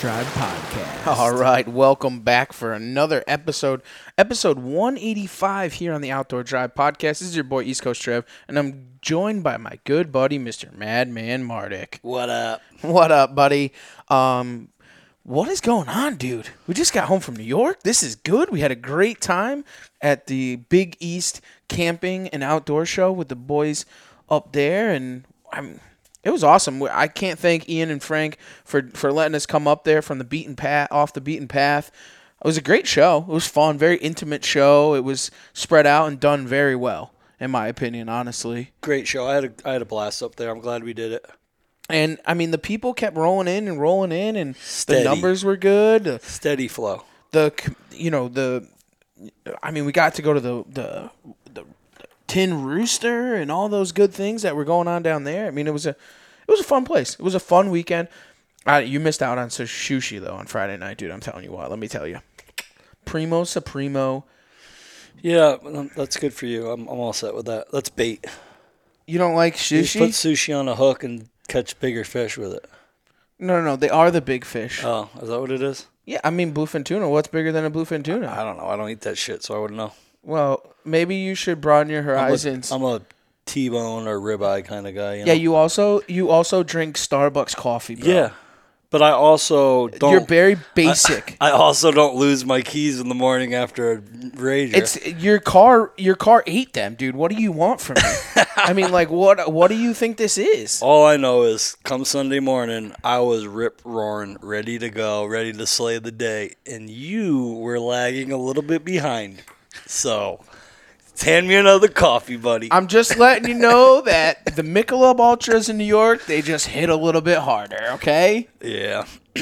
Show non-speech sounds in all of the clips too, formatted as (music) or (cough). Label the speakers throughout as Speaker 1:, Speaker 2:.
Speaker 1: Drive Podcast. (laughs)
Speaker 2: All right, welcome back for another episode, episode 185 here on the Outdoor Drive Podcast. This is your boy East Coast Trev, and I'm joined by my good buddy, Mr. Madman Mardick.
Speaker 3: What up?
Speaker 2: What up, buddy? Um, what is going on, dude? We just got home from New York. This is good. We had a great time at the Big East Camping and Outdoor Show with the boys up there, and I'm. It was awesome. I can't thank Ian and Frank for for letting us come up there from the beaten path, off the beaten path. It was a great show. It was fun, very intimate show. It was spread out and done very well, in my opinion, honestly.
Speaker 3: Great show. I had a I had a blast up there. I'm glad we did it.
Speaker 2: And I mean, the people kept rolling in and rolling in, and
Speaker 3: Steady.
Speaker 2: the numbers were good.
Speaker 3: Steady flow.
Speaker 2: The you know the, I mean, we got to go to the the the Tin Rooster and all those good things that were going on down there. I mean, it was a it was a fun place. It was a fun weekend. Uh, you missed out on sushi though on Friday night, dude. I'm telling you what. Let me tell you, Primo Supremo.
Speaker 3: Yeah, um, that's good for you. I'm, I'm all set with that. That's bait.
Speaker 2: You don't like
Speaker 3: You just put
Speaker 2: sushi?
Speaker 3: sushi on a hook and catch bigger fish with it.
Speaker 2: No, no, no. They are the big fish.
Speaker 3: Oh, is that what it is?
Speaker 2: yeah, I mean bluefin tuna. What's bigger than a bluefin tuna?
Speaker 3: I don't know. I don't eat that shit, so I wouldn't know.
Speaker 2: Well, maybe you should broaden your
Speaker 3: I'm
Speaker 2: horizons.
Speaker 3: a, I'm a T-bone or ribeye kind of guy. You know?
Speaker 2: yeah, you also you also drink Starbucks coffee, bro.
Speaker 3: Yeah, but I also don't.
Speaker 2: You're very basic. (laughs)
Speaker 3: I also don't lose my keys in the morning after a rager.
Speaker 2: it's your car. Your car ate them, dude. What do you want from me? I mean, like, what? What do you think this is? (laughs)
Speaker 3: All I know is, come Sunday morning, I was rip roaring, ready to go, ready to slay the day, and you were lagging a little bit behind. So, (laughs) hand me another coffee, buddy.
Speaker 2: I'm just letting you know (laughs) that the Michelob Ultras in New York, they just hit a little bit harder. Okay,
Speaker 3: yeah. (clears throat)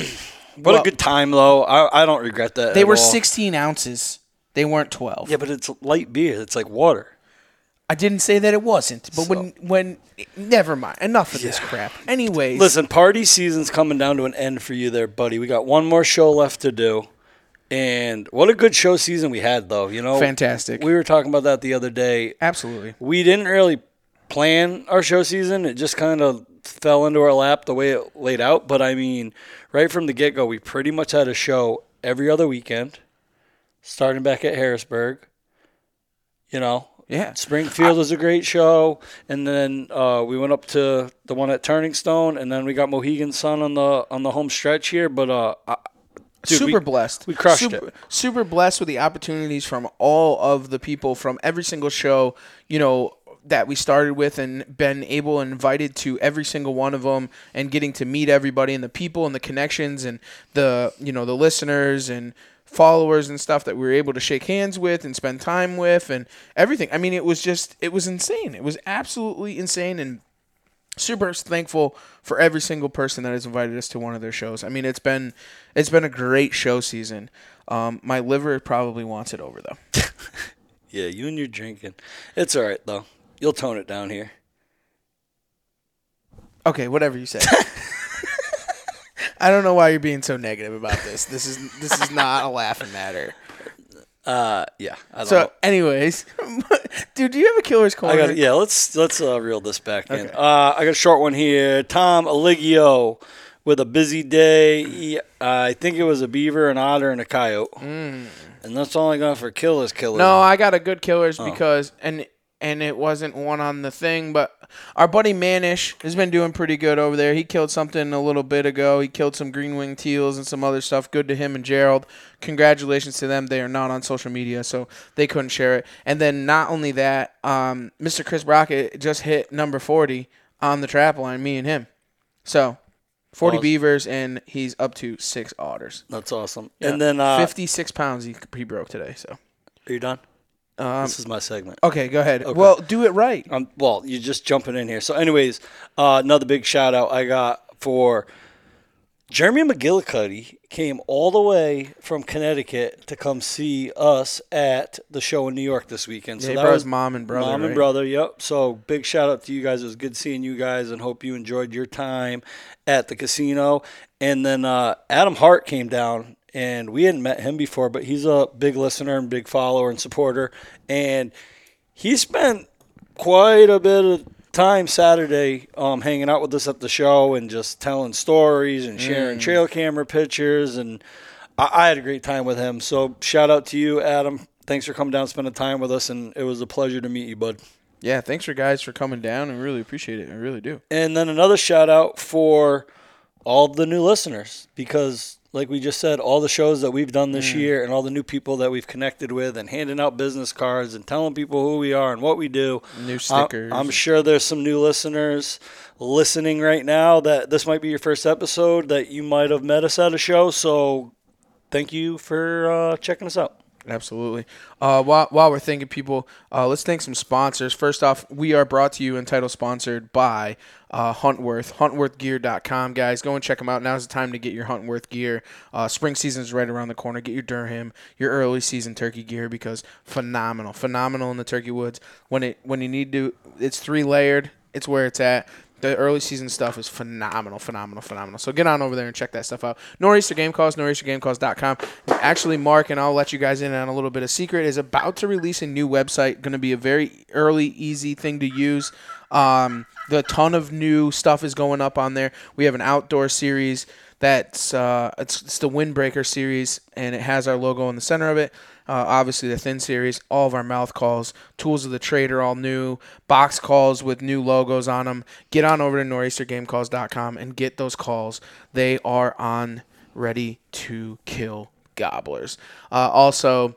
Speaker 3: what
Speaker 2: Well-
Speaker 3: a good time, though. I, I don't regret that.
Speaker 2: they were
Speaker 3: all.
Speaker 2: 16 ounces. They weren't 12.
Speaker 3: Yeah, but it's light beer. It's like water.
Speaker 2: I didn't say that it wasn't, but when when never mind. Enough of this crap. Anyways,
Speaker 3: Listen, party season's coming down to an end for you there, buddy. We got one more show left to do. And what a good show season we had, though. You know,
Speaker 2: Fantastic.
Speaker 3: We were talking about that the other day.
Speaker 2: absolutely.
Speaker 3: we didn't really plan our show season. It just kind of fell into our lap the way it laid out. But I mean, right from the get go, we pretty much had a show every other weekend, starting back at Harrisburg. You know,
Speaker 2: Yeah.
Speaker 3: Springfield was a great show, and then uh, we went up to the one at Turning Stone, and then we got Mohegan Sun on the on the home stretch here. But uh, I, dude,
Speaker 2: super
Speaker 3: we-
Speaker 2: blessed.
Speaker 3: we crushed
Speaker 2: super,
Speaker 3: it.
Speaker 2: Super blessed with the opportunities from all of the people from every single show, you know, that we started with and been able and invited to every single one of them and getting to meet everybody and the people and the connections and the, you know, the listeners and followers and stuff that we were able to shake hands with and spend time with and everything. I mean, it was just it was insane. It was absolutely insane and super thankful for every single person that has invited us to one of their shows. I mean, it's been it's been a great show season. Um, my liver probably wants it over though. (laughs)
Speaker 3: yeah, you and your drinking. It's all right though. You'll tone it down here.
Speaker 2: Okay, whatever you say. (laughs) I don't know why you're being so negative about this. This is this is not a laughing matter.
Speaker 3: Uh, yeah. I don't
Speaker 2: So,
Speaker 3: know.
Speaker 2: anyways, (laughs) dude, do you have a killer's corner?
Speaker 3: I got yeah. Let's let's uh, reel this back in.
Speaker 2: Okay.
Speaker 3: Uh, I got a short one here. Tom Aligio with a busy day. He- I think it was a beaver, an otter, and a coyote. And that's all I got for killers. Killers.
Speaker 2: Mm. No, I got a good killers
Speaker 3: Oh.
Speaker 2: because and and it wasn't one on the thing. But our buddy Manish has been doing pretty good over there. He killed something a little bit ago. He killed some green wing teals and some other stuff. Good to him and Gerald. Congratulations to them. They are not on social media, so they couldn't share it. And then not only that, um, Mr. Chris Brockett just hit number 40 on the trap line, me and him. So 40
Speaker 3: Awesome.
Speaker 2: beavers, and he's up to six otters.
Speaker 3: That's awesome. And then, uh,
Speaker 2: 56 pounds he, he broke today. So,
Speaker 3: are you done?
Speaker 2: Um,
Speaker 3: this is my segment.
Speaker 2: okay, go ahead. Well, do it right.
Speaker 3: Um, well, you're just jumping in here. So, anyways, uh, another big shout out I got for Jeremy McGillicuddy came all the way from Connecticut to come see us at the show in New York this weekend. So
Speaker 2: Yeah,
Speaker 3: that was
Speaker 2: mom and brother,
Speaker 3: Mom and brother, yep. So big shout out to you guys. It was good seeing you guys, and hope you enjoyed your time at the casino. And then uh, Adam Hart came down, and we hadn't met him before, but he's a big listener and big follower and supporter, and he spent quite a bit of time Saturday um, hanging out with us at the show and just telling stories and
Speaker 2: Mm.
Speaker 3: sharing trail camera pictures. And I, I had a great time with him. So shout out to you, Adam. Thanks for coming down spending time with us. And it was a pleasure to meet you, bud.
Speaker 2: Yeah, thanks for guys for coming down. I really appreciate it. I really do.
Speaker 3: And then another shout out for all the new listeners because, like we just said, all the shows that we've done this year and all the new people that we've connected with and handing out business cards and telling people who we are and what we do.
Speaker 2: New
Speaker 3: I-
Speaker 2: stickers.
Speaker 3: I'm sure there's some new listeners listening right now that this might be your first episode that you might have met us at a show. So thank you for uh, checking us out.
Speaker 2: Absolutely. Uh, while, while we're thanking people, uh, let's thank some sponsors. First off, we are brought to you and title sponsored by uh, Huntworth, huntworthgear.com. Guys, go and check them out. Now's the time to get your Huntworth gear. Uh, spring season is right around the corner. Get your Durham, your early season turkey gear because phenomenal, phenomenal in the turkey woods. When it when you need to, it's three layered. It's where it's at. The early season stuff is phenomenal, phenomenal, phenomenal. So get on over there and check that stuff out. Nor'easter Game Calls, nor'eastergamecalls.com. Actually, Mark, and I'll let you guys in on a little bit of secret, is about to release a new website. Going to be a very early, easy thing to use. Um, the ton of new stuff is going up on there. We have an outdoor series that's uh, it's, it's the Windbreaker series, and it has our logo in the center of it. Uh, obviously, the Thin series, all of our mouth calls, tools of the trade are all new, box calls with new logos on them. Get on over to nor'eastergamecalls.com and get those calls. They are on ready to kill gobblers. Uh, also,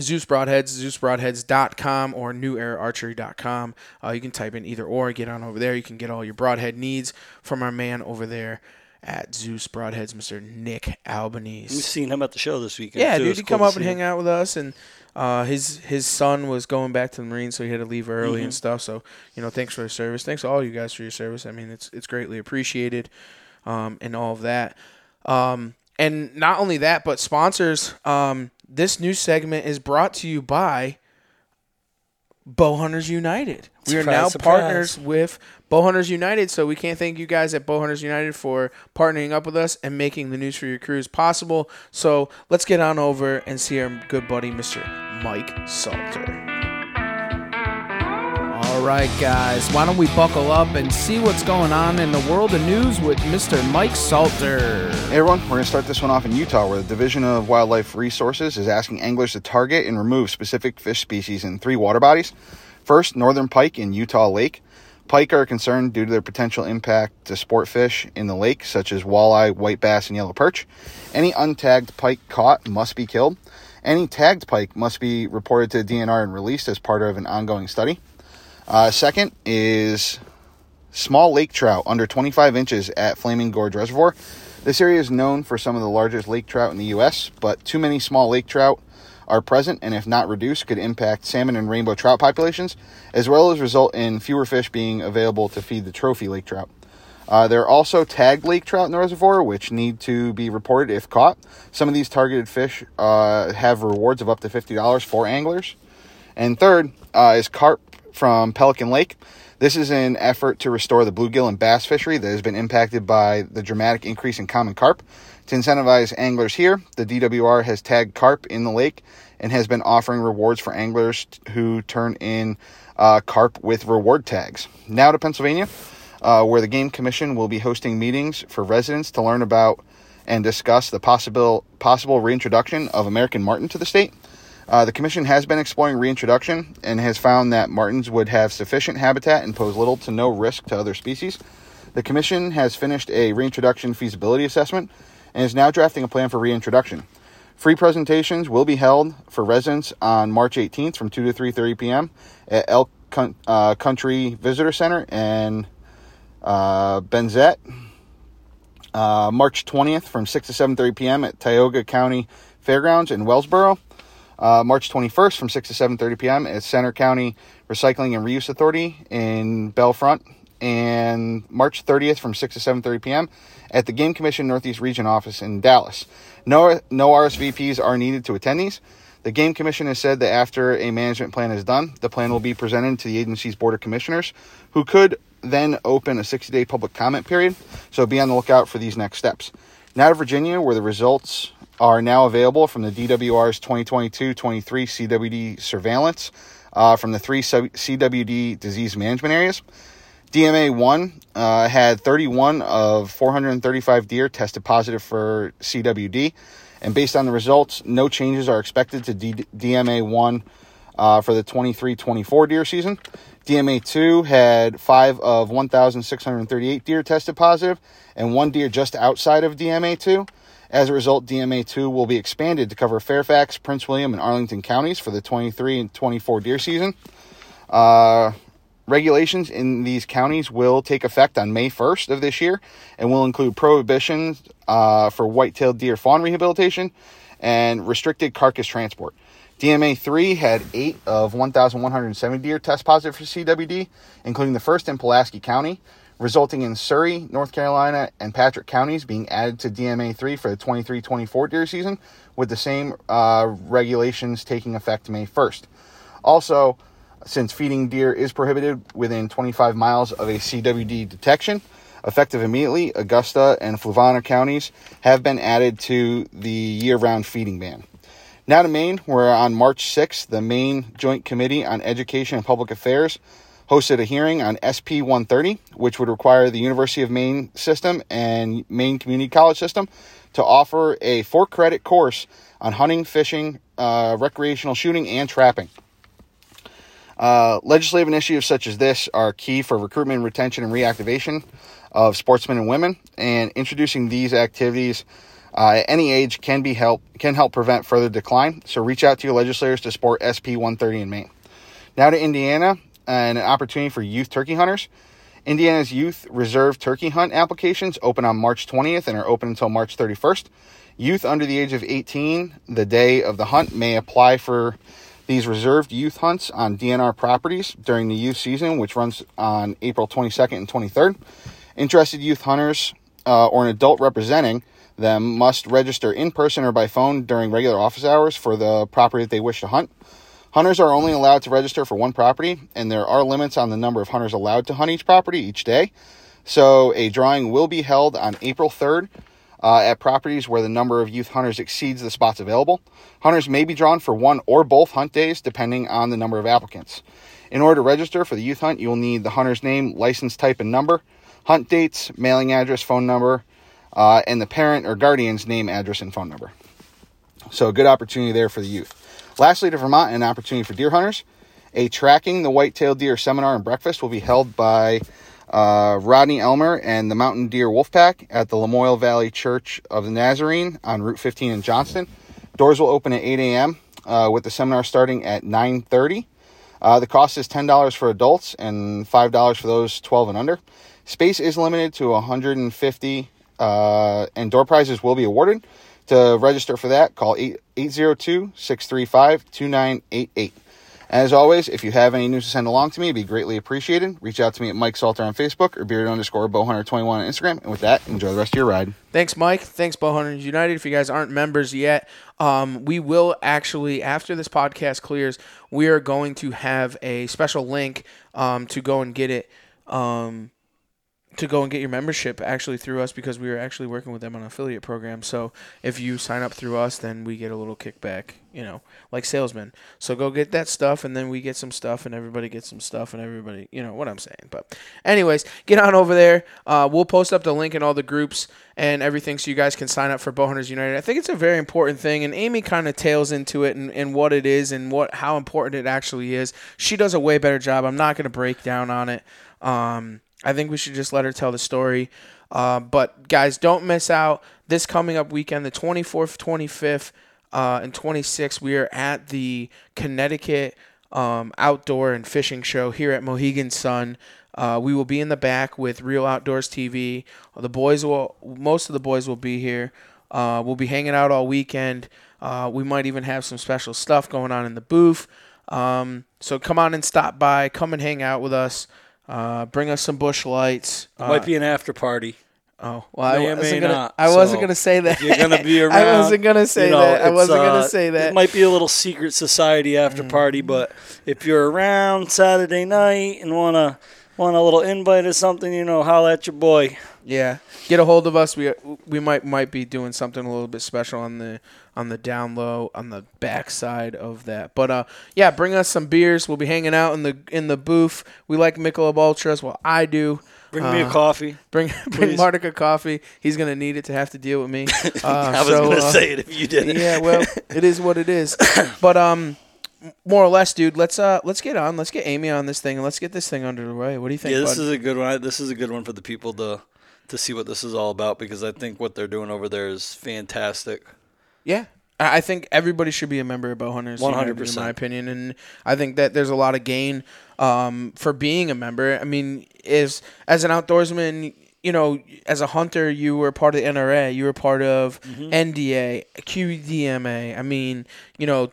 Speaker 2: Zeus Broadheads, ZeusBroadheads.com or NewEraArchery.com. Uh, you can type in either or, get on over there. You can get all your broadhead needs from our man over there at Zeus Broadheads, Mr. Nick Albanese.
Speaker 3: We've seen him at the show this weekend.
Speaker 2: Yeah,
Speaker 3: too.
Speaker 2: dude, he
Speaker 3: cool
Speaker 2: come up and hang out with us, and uh, his his son was going back to the Marines, so he had to leave early
Speaker 3: Mm-hmm.
Speaker 2: and stuff. So you know, thanks for the service. Thanks to all you guys for your service. I mean, it's it's greatly appreciated, um, and all of that. Um, and not only that, but sponsors. Um, this new segment is brought to you by Bowhunters United. We are now
Speaker 3: surprise.
Speaker 2: partners with Bowhunters United, so we can't thank you guys at Bowhunters United for partnering up with us and making the news for your cruise possible. So let's get on over and see our good buddy, Mr. Mike Salter.
Speaker 4: All right, guys, why don't we buckle up and see what's going on in the world of news with Mr. Mike Salter?
Speaker 5: Hey everyone, we're going to start this one off in Utah, where the Division of Wildlife Resources is asking anglers to target and remove specific fish species in three water bodies. First, northern pike in Utah Lake. Pike are concerned due to their potential impact to sport fish in the lake, such as walleye, white bass, and yellow perch. Any untagged pike caught must be killed. Any tagged pike must be reported to the DNR and released as part of an ongoing study. Uh, second is small lake trout under 25 inches at Flaming Gorge Reservoir. This area is known for some of the largest lake trout in the U.S., but too many small lake trout are present, and if not reduced, could impact salmon and rainbow trout populations, as well as result in fewer fish being available to feed the trophy lake trout. Uh, there are also tagged lake trout in the reservoir, which need to be reported if caught. Some of these targeted fish uh, have rewards of up to $50 for anglers. And third uh, is carp from Pelican Lake. This is an effort to restore the bluegill and bass fishery that has been impacted by the dramatic increase in common carp. To incentivize anglers here, the DWR has tagged carp in the lake and has been offering rewards for anglers who turn in uh, carp with reward tags. Now to Pennsylvania, uh, where the Game Commission will be hosting meetings for residents to learn about and discuss the possible possible reintroduction of American marten to the state. Uh, the commission has been exploring reintroduction and has found that martens would have sufficient habitat and pose little to no risk to other species. The commission has finished a reintroduction feasibility assessment and is now drafting a plan for reintroduction. Free presentations will be held for residents on March 18th from 2 to 3:30 p.m. at Elk uh, Country Visitor Center and uh, Benezette. Uh, March 20th from 6 to 7:30 p.m. at Tioga County Fairgrounds in Wellsboro. Uh, March 21st from 6 to 7:30 p.m. at Centre County Recycling and Reuse Authority in Bellefonte, and March 30th from 6 to 7:30 p.m. at the Game Commission Northeast Region office in Dallas. No, no RSVPs are needed to attend these. The Game Commission has said that after a management plan is done, the plan will be presented to the agency's Board of Commissioners, who could then open a 60 day public comment period. So be on the lookout for these next steps. Now to Virginia, where the results are now available from the DWR's 2022 23 CWD surveillance uh, from the three CWD disease management areas. DMA 1 uh, had 31 of 435 deer tested positive for CWD. And based on the results, no changes are expected to D- DMA 1 uh, for the 23 24 deer season. DMA 2 had 5 of 1,638 deer tested positive and one deer just outside of DMA 2. As a result, DMA 2 will be expanded to cover Fairfax, Prince William, and Arlington counties for the 23 and 24 deer season. Uh, regulations in these counties will take effect on May 1st of this year and will include prohibitions uh, for white-tailed deer fawn rehabilitation and restricted carcass transport. DMA 3 had 8 of 1,170 deer test positive for CWD, including the first in Pulaski County, resulting in Surry, North Carolina, and Patrick counties being added to DMA 3 for the 23 24 deer season, with the same uh, regulations taking effect May 1st. Also, since feeding deer is prohibited within 25 miles of a CWD detection. Effective immediately, Augusta and Fluvanna counties have been added to the year round feeding ban. Now to Maine, where on March 6th, the Maine Joint Committee on Education and Public Affairs hosted a hearing on SP 130, which would require the University of Maine system and Maine Community College system to offer a four credit course on hunting, fishing, uh, recreational shooting, and trapping. Uh, legislative initiatives such as this are key for recruitment, retention, and reactivation of sportsmen and women. And introducing these activities uh, at any age can be help can help prevent further decline. So reach out to your legislators to support SP 130 in Maine. Now to Indiana and an opportunity for youth turkey hunters. Indiana's youth reserve turkey hunt applications open on March 20th and are open until March 31st. Youth under the age of 18, the day of the hunt, may apply for these reserved youth hunts on DNR properties during the youth season, which runs on April 22nd and 23rd. Interested youth hunters uh, or an adult representing them must register in person or by phone during regular office hours for the property that they wish to hunt. Hunters are only allowed to register for one property, and there are limits on the number of hunters allowed to hunt each property each day. So, a drawing will be held on April 3rd uh, at properties where the number of youth hunters exceeds the spots available. Hunters may be drawn for one or both hunt days depending on the number of applicants. In order to register for the youth hunt, you will need the hunter's name, license type, and number, hunt dates, mailing address, phone number, uh, and the parent or guardian's name, address, and phone number. So, a good opportunity there for the youth. Lastly, to Vermont, an opportunity for deer hunters. A Tracking the White-tailed Deer seminar and breakfast will be held by uh, Rodney Elmer and the Mountain Deer Wolfpack at the Lamoille Valley Church of the Nazarene on Route 15 in Johnston. Doors will open at 8 a.m. Uh, with the seminar starting at 9:30. Uh, the cost is $10 for adults and $5 for those 12 and under. Space is limited to 150, uh, and door prizes will be awarded. To register for that, call 802 635 2988. As always, if you have any news to send along to me, it'd be greatly appreciated. Reach out to me at Mike Salter on Facebook or beard underscore bowhunter21 on Instagram. And with that, enjoy the rest of your ride.
Speaker 6: Thanks, Mike. Thanks, Bowhunters United. If you guys aren't members yet, um, we will actually, after this podcast clears, we are going to have a special link um, to go and get it. Um,
Speaker 2: to go and get your membership actually through us because we were actually working with them on an affiliate program. So if you sign up through us, then we get a little kickback, you know, like salesmen. So go get that stuff, and then we get some stuff, and everybody gets some stuff, and everybody, you know what I'm saying. But, anyways, get on over there. Uh, we'll post up the link in all the groups and everything so you guys can sign up for Bowhunters United. I think it's a very important thing, and Aimie kind of tails into it and, and what it is and what how important it actually is. She does a way better job. I'm not going to break down on it. Um, I think we should just let her tell the story. Uh, but guys, don't miss out this coming up weekend, the 24th, 25th, uh, and 26th. We are at the Connecticut um, Outdoor and Fishing Show here at Mohegan Sun. Uh, we will be in the back with Real Outdoors TV. The boys will, most of the boys will be here. Uh, we'll be hanging out all weekend. Uh, we might even have some special stuff going on in the booth. Um, so come on and stop by. Come and hang out with us. Uh, bring us some Busch Lights. Uh,
Speaker 3: Might be an after party.
Speaker 2: Oh well,
Speaker 3: May
Speaker 2: I wasn't
Speaker 3: may
Speaker 2: gonna.
Speaker 3: not.
Speaker 2: I wasn't
Speaker 3: So,
Speaker 2: gonna say that.
Speaker 3: You're gonna be (laughs) around,
Speaker 2: I wasn't gonna say
Speaker 3: you know,
Speaker 2: that. I wasn't
Speaker 3: uh,
Speaker 2: gonna say that.
Speaker 3: It might be a little secret society after party, but if you're around Saturday night and wanna want a little invite or something, you know, holla at your boy.
Speaker 2: Yeah, get a hold of us. We we might might be doing something a little bit special on the on the down low on the back side of that. But uh, yeah, bring us some beers. We'll be hanging out in the in the booth. We like Michelob Ultras. Well, I do.
Speaker 3: Bring me a
Speaker 2: Uh,
Speaker 3: coffee.
Speaker 2: Bring (laughs) bring
Speaker 3: Please.
Speaker 2: Martica coffee. He's gonna need it to have to deal with me. (laughs) Uh,
Speaker 3: I was
Speaker 2: so,
Speaker 3: gonna
Speaker 2: uh,
Speaker 3: say it if you didn't.
Speaker 2: yeah, well, (laughs) it is what it is. But um, more or less, dude. Let's uh, let's get on. Let's get Aimie on this thing, and let's get this thing under the way. What do you think?
Speaker 3: yeah, this
Speaker 2: bud?
Speaker 3: is a good one. This is a good one for the people to to see what this is all about because I think what they're doing over there is fantastic.
Speaker 2: Yeah. I think everybody should be a member of Bowhunters. United,
Speaker 3: 100%.
Speaker 2: in my opinion, and I think that there's a lot of gain um, for being a member. I mean, is as an outdoorsman, you know, as a hunter, you were part of the NRA, you were part of NDA, QDMA. I mean, you know,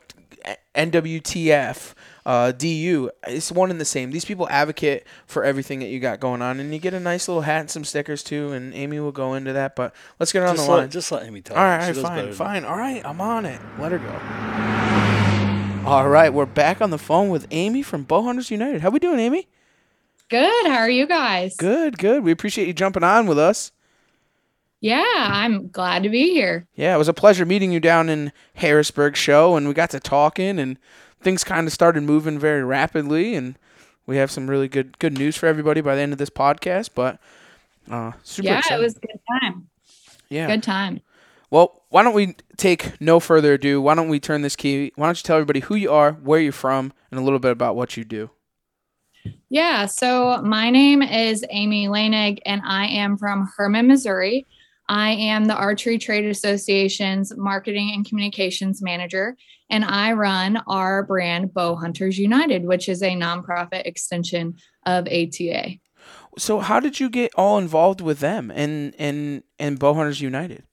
Speaker 2: NWTF. Uh, DU, it's one and the same. These people advocate for everything that you got going on, and you get a nice little hat and some stickers too. And Aimie will go into that, but let's get her on
Speaker 3: Just
Speaker 2: the line.
Speaker 3: let, just let Aimie talk.
Speaker 2: All right,
Speaker 3: She
Speaker 2: all
Speaker 3: does
Speaker 2: right,
Speaker 3: better
Speaker 2: fine, fine. All right, I'm on it. Let her go. All right, we're back on the phone with Aimie from Bowhunters United. How we doing, Aimie?
Speaker 7: Good. How are you guys?
Speaker 2: Good, good. We appreciate you jumping on with us.
Speaker 7: Yeah, I'm glad to be here.
Speaker 2: Yeah, it was a pleasure meeting you down in Harrisburg show, and we got to talking, and things kind of started moving very rapidly, and we have some really good good news for everybody by the end of this podcast. But uh, super
Speaker 7: yeah,
Speaker 2: excited.
Speaker 7: it was a good time.
Speaker 2: yeah.
Speaker 7: Good time.
Speaker 2: Well, why don't we take no further ado? Why don't we turn this key? Why don't you tell everybody who you are, where you're from, and a little bit about what you do?
Speaker 7: Yeah, so my name is Aimie Lanig, and I am from Hermann, Missouri. I am the Archery Trade Association's marketing and communications manager, and I run our brand Bow Hunters United, which is a nonprofit extension of ATA.
Speaker 2: So, how did you get all involved with them and and and Bow Hunters United?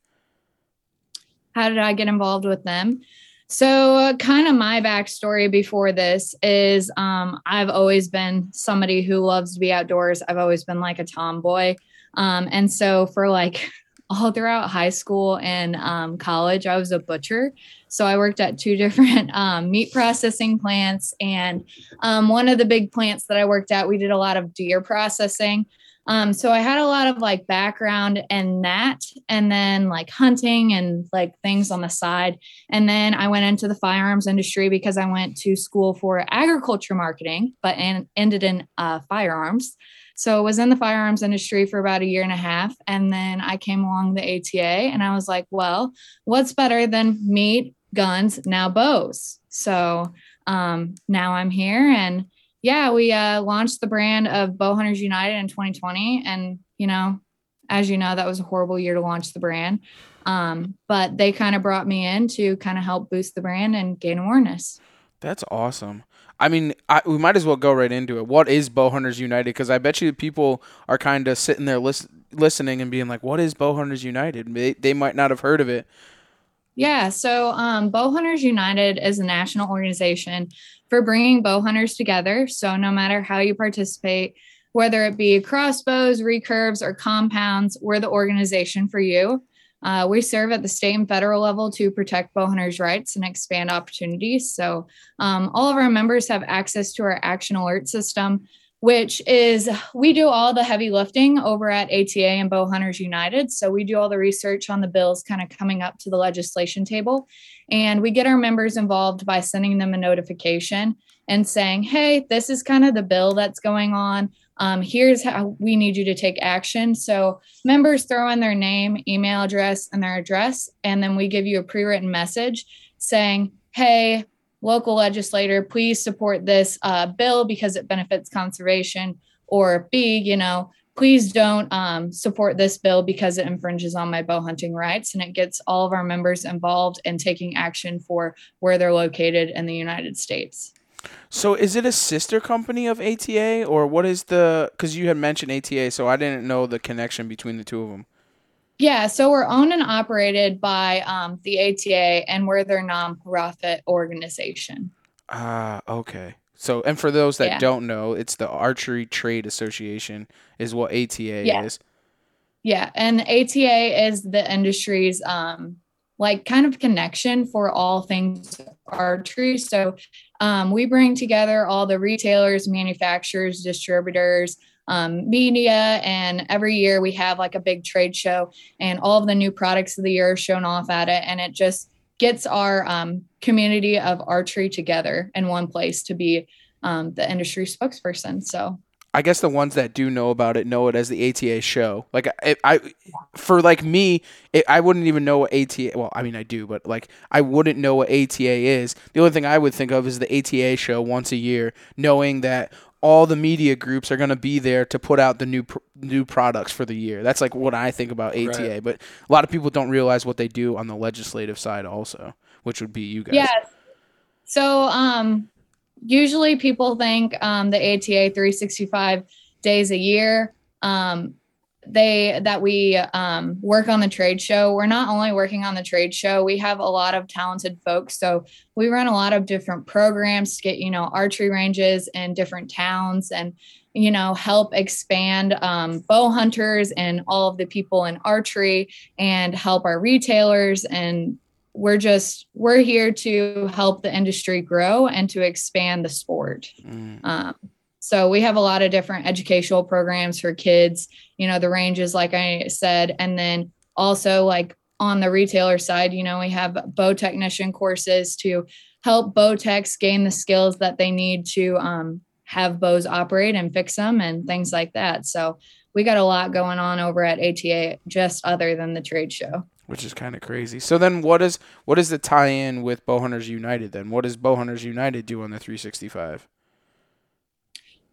Speaker 7: How did I get involved with them? So, uh, kind of my backstory before this is um, I've always been somebody who loves to be outdoors. I've always been like a tomboy. Um, and so, for like all throughout high school and um, college, I was a butcher. So, I worked at two (laughs) different um, meat processing plants. And um, one of the big plants that I worked at, we did a lot of deer processing. Um, so I had a lot of like background in that, and then like hunting and like things on the side. And then I went into the firearms industry because I went to school for agriculture marketing, but and ended in uh, firearms. So I was in the firearms industry for about a year and a half, and then I came along the ATA, and I was like, well, what's better than meat, guns, now bows? So um, now I'm here and yeah, we uh, launched the brand of Bow Hunters United in 2020. And, you know, as you know, that was a horrible year to launch the brand. Um, but they kind of brought me in to kind of help boost the brand and gain awareness.
Speaker 2: That's awesome. I mean, I, we might as well go right into it. What is Bowhunters United? Because I bet you people are kind of sitting there lis- listening and being like, "What is Bowhunters United?" They, they might not have heard of it.
Speaker 7: Yeah, so um, Bow Hunters United is a national organization for bringing bow hunters together. So no matter how you participate, whether it be crossbows, recurves, or compounds, we're the organization for you. Uh, we serve at the state and federal level to protect bow hunters' rights and expand opportunities. So um, all of our members have access to our action alert system, which is we do all the heavy lifting over at ATA and Bow Hunters United. So we do all the research on the bills kind of coming up to the legislation table. And we get our members involved by sending them a notification and saying, hey, this is kind of the bill that's going on. Um, here's how we need you to take action. So members throw in their name, email address, and their address. And then we give you a pre written message saying, hey, local legislator, please support this uh, bill because it benefits conservation. Or B, you know, please don't um, support this bill because it infringes on my bow hunting rights. And it gets all of our members involved in taking action for where they're located in the United States.
Speaker 2: So is it a sister company of ATA or what is the cuz you had mentioned ATA so I didn't know the connection between the two of them.
Speaker 7: Yeah, so we're owned and operated by um, the ATA, and we're their nonprofit organization.
Speaker 2: Ah, uh, okay. So, and for those that
Speaker 7: Yeah.
Speaker 2: don't know, it's the Archery Trade Association, is what ATA
Speaker 7: Yeah.
Speaker 2: is.
Speaker 7: Yeah, and ATA is the industry's um, like kind of connection for all things archery. So um, we bring together all the retailers, manufacturers, distributors, um, media, and every year we have like a big trade show, and all of the new products of the year are shown off at it, and it just gets our um, community of archery together in one place to be um, the industry spokesperson. So
Speaker 2: I guess the ones that do know about it know it as the ATA show. Like I, I for like me, it, I wouldn't even know what ATA. Well, I mean I do, but like I wouldn't know what ATA is. The only thing I would think of is the ATA show once a year, knowing that all the media groups are going to be there to put out the new pr- new products for the year. That's like what I think about ATA.
Speaker 3: Right.
Speaker 2: But a lot of people don't realize what they do on the legislative side also, which would be you guys.
Speaker 7: Yes. So um usually people think um the ATA 365 days a year um they that we um work on the trade show. We're not only working on the trade show, we have a lot of talented folks. So we run a lot of different programs to get, you know, archery ranges in different towns and you know help expand um, bow hunters and all of the people in archery and help our retailers and we're just we're here to help the industry grow and to expand the sport.
Speaker 2: Mm.
Speaker 7: um, so we have a lot of different educational programs for kids you know the ranges like i said and then also like on the retailer side you know we have bow technician courses to help bow techs gain the skills that they need to um, have bows operate and fix them and things like that. So we got a lot going on over at ata just other than the trade show
Speaker 2: which is kind of crazy. So then, what is what is the tie-in with Bowhunters United? Then what does Bowhunters United do on the 365?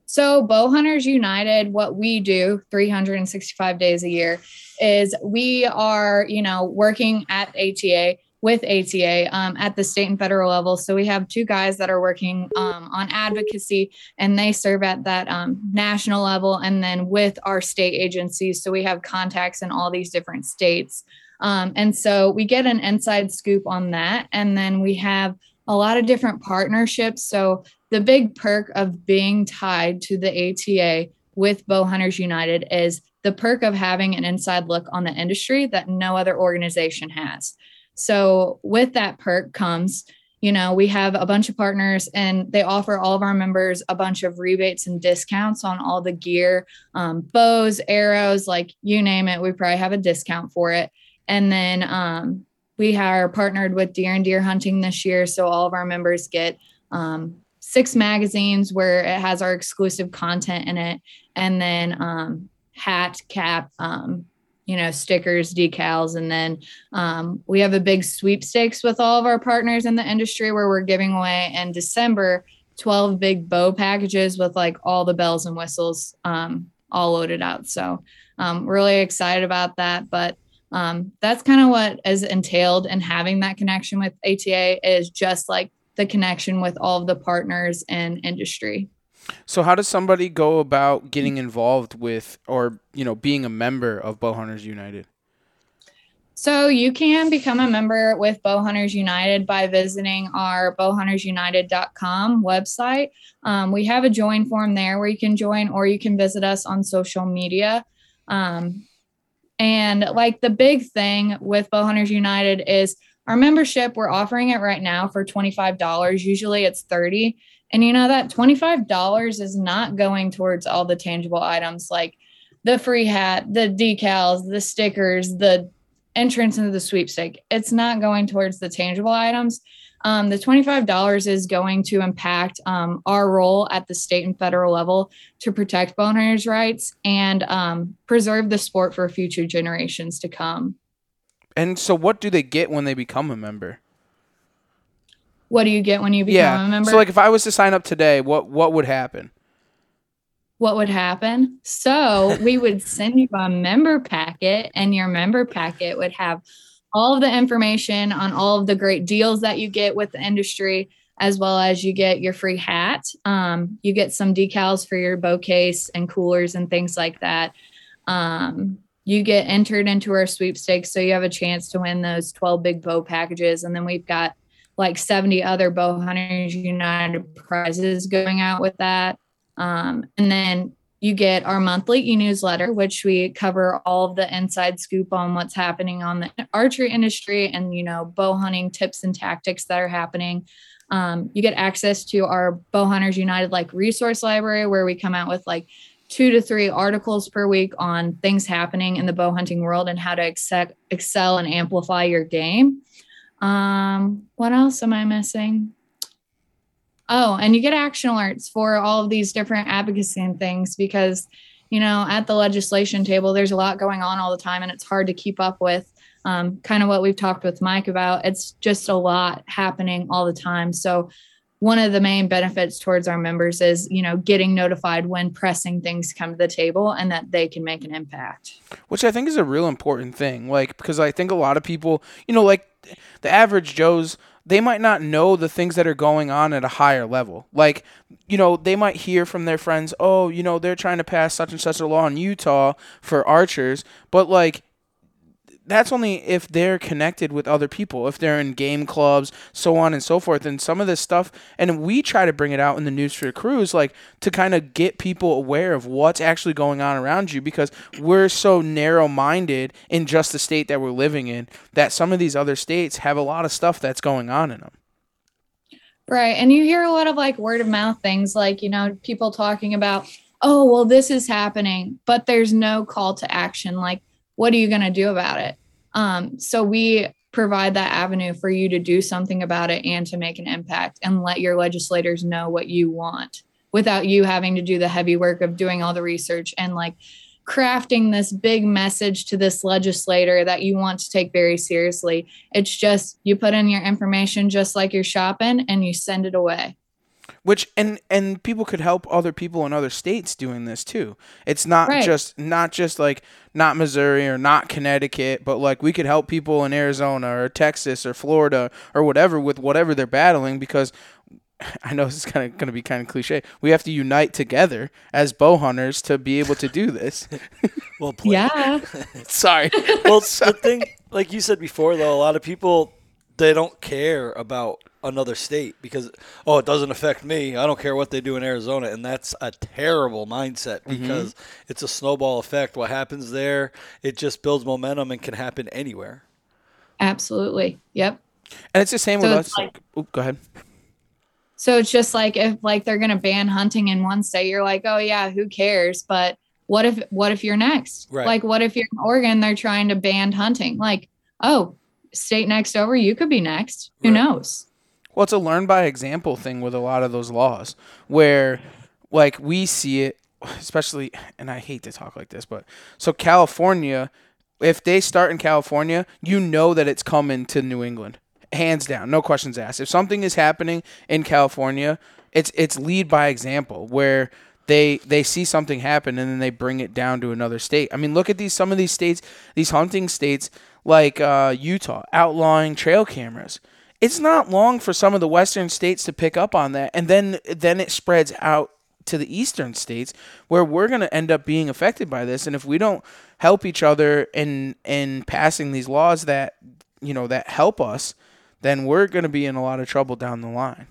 Speaker 7: So, Bowhunters United, what we do 365 days a year is we are, you know, working at ATA with ATA um, at the state and federal level. So, we have two guys that are working um, on advocacy and they serve at that um, national level and then with our state agencies. So, we have contacts in all these different states. Um, and so, we get an inside scoop on that. And then we have a lot of different partnerships. So, the big perk of being tied to the ATA with Bow Hunters United is the perk of having an inside look on the industry that no other organization has. So, with that perk comes, you know, we have a bunch of partners and they offer all of our members a bunch of rebates and discounts on all the gear, um, bows, arrows, like you name it. We probably have a discount for it. And then um, we are partnered with Deer and Deer Hunting this year. So, all of our members get um, six magazines where it has our exclusive content in it and then um, hat cap um, you know stickers decals and then um, we have a big sweepstakes with all of our partners in the industry where we're giving away in december 12 big bow packages with like all the bells and whistles um, all loaded out so um, really excited about that but um, that's kind of what is entailed in having that connection with ata is just like the connection with all of the partners and industry.
Speaker 2: So how does somebody go about getting involved with or you know being a member of Bowhunters United?
Speaker 7: So you can become a member with Bowhunters United by visiting our bowhuntersunited.com website. Um, we have a join form there where you can join, or you can visit us on social media. Um, and like the big thing with Bowhunters United is our membership, we're offering it right now for $25. Usually it's 30 and you know that $25 is not going towards all the tangible items like the free hat, the decals, the stickers, the entrance into the sweepstake. It's not going towards the tangible items. Um, the $25 is going to impact um, our role at the state and federal level to protect bow hunters' rights and um, preserve the sport for future generations to come.
Speaker 2: And so, what do they get when they become a member?
Speaker 7: What do you get when you become
Speaker 2: yeah.
Speaker 7: a member?
Speaker 2: So, like, if I was to sign up today, what what would happen?
Speaker 7: what would happen? So we would send you a member packet, and your member packet would have all of the information on all of the great deals that you get with the industry, as well as you get your free hat. Um, you get some decals for your bow case and coolers and things like that. Um, you get entered into our sweepstakes, so you have a chance to win those 12 big bow packages. And then we've got like 70 other Bow Hunters United prizes going out with that. Um, and then you get our monthly e-newsletter, which we cover all of the inside scoop on what's happening on the archery industry and you know bow hunting tips and tactics that are happening. Um, you get access to our Bow Hunters United like resource library where we come out with like two to three articles per week on things happening in the bow hunting world and how to excel, excel and amplify your game. Um, what else am I missing? Oh, and you get action alerts for all of these different advocacy and things because, you know, at the legislation table, there's a lot going on all the time and it's hard to keep up with. Um, kind of what we've talked with Mike about. It's just a lot happening all the time. So, one of the main benefits towards our members is, you know, getting notified when pressing things come to the table and that they can make an impact.
Speaker 2: Which I think is a real important thing. Like, because I think a lot of people, you know, like the average Joe's they might not know the things that are going on at a higher level. Like, you know, they might hear from their friends, oh, you know, they're trying to pass such and such a law in Utah for archers, but like that's only if they're connected with other people, if they're in game clubs, so on and so forth. And some of this stuff, and we try to bring it out in the news for the crews, like to kind of get people aware of what's actually going on around you because we're so narrow minded in just the state that we're living in that some of these other states have a lot of stuff that's going on in them.
Speaker 7: Right. And you hear a lot of like word of mouth things, like, you know, people talking about, oh, well, this is happening, but there's no call to action. Like, what are you going to do about it? Um, so we provide that avenue for you to do something about it and to make an impact and let your legislators know what you want without you having to do the heavy work of doing all the research and like crafting this big message to this legislator that you want to take very seriously. It's just you put in your information just like you're shopping and you send it away
Speaker 2: which and and people could help other people in other states doing this too it's not
Speaker 7: Right.
Speaker 2: just not just like not missouri or not connecticut but like we could help people in arizona or texas or florida or whatever with whatever they're battling because (laughs) I know this is kind of going to be kind of cliche. We have to unite together as bow hunters to be able to do this.
Speaker 3: Well (laughs) played.
Speaker 7: Yeah. (laughs)
Speaker 2: Sorry.
Speaker 3: well, the thing, like you said before, though, a lot of people they don't care about another state because oh, it doesn't affect me. I don't care what they do in Arizona, and that's a terrible mindset mm-hmm. because it's a snowball effect. What happens there, it just builds momentum and can happen anywhere.
Speaker 7: Absolutely. Yep.
Speaker 2: And it's the same
Speaker 7: So
Speaker 2: with
Speaker 7: it's
Speaker 2: us.
Speaker 7: like-
Speaker 2: Oop, go ahead.
Speaker 7: So it's just like if like they're gonna ban hunting in one state, you're like, oh yeah, who cares? But what if what if you're next?
Speaker 3: Right.
Speaker 7: Like what if you're in Oregon, they're trying to ban hunting? Like, oh, state next over, you could be next. Who
Speaker 3: Right.
Speaker 7: knows?
Speaker 2: Well, it's a learn by example thing with a lot of those laws where, like, we see it, especially, and I hate to talk like this, but so California, if they start in California, you know that it's coming to New England, hands down, no questions asked. If something is happening in California, it's it's lead by example where they they see something happen and then they bring it down to another state. I mean, look at these some of these states, these hunting states like uh, Utah outlawing trail cameras. It's not long for some of the western states to pick up on that and then then it spreads out to the eastern states where we're going to end up being affected by this. And if we don't help each other in in passing these laws that you know that help us then we're going to be in a lot of trouble down the line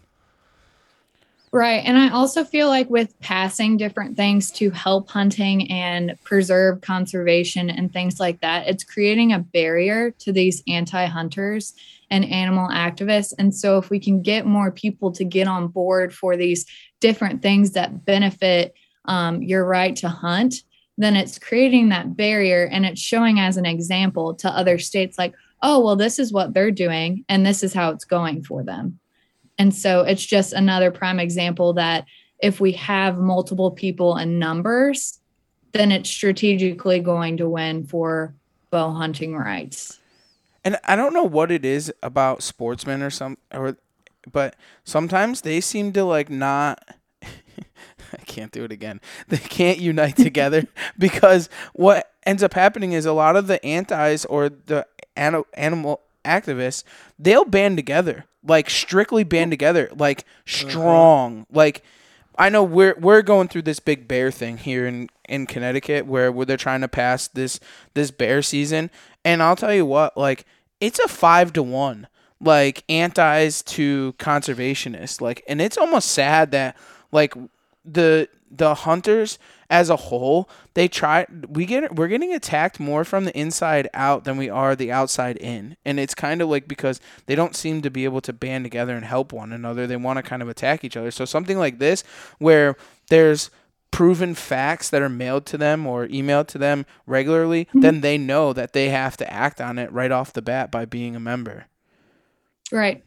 Speaker 7: Right. And I also feel like with passing different things to help hunting and preserve conservation and things like that, it's creating a barrier to these anti hunters and animal activists. And so, if we can get more people to get on board for these different things that benefit um, your right to hunt, then it's creating that barrier and it's showing as an example to other states like, oh, well, this is what they're doing and this is how it's going for them. And so it's just another prime example that if we have multiple people in numbers, then it's strategically going to win for bow hunting rights.
Speaker 2: And I don't know what it is about sportsmen or some or but sometimes they seem to like not (laughs) I can't do it again. They can't unite (laughs) together because what ends up happening is a lot of the antis or the animal activists, they'll band together, like strictly band together, like strong. Uh-huh. Like I know we're we're going through this big bear thing here in in Connecticut where where they're trying to pass this this bear season, and I'll tell you what, like it's a five to one, like antis to conservationists, like, and it's almost sad that like the the hunters as a whole, they try we get we're getting attacked more from the inside out than we are the outside in. And it's kind of like because they don't seem to be able to band together and help one another. They want to kind of attack each other. So something like this where there's proven facts that are mailed to them or emailed to them regularly, mm-hmm. then they know that they have to act on it right off the bat by being a member.
Speaker 7: Right.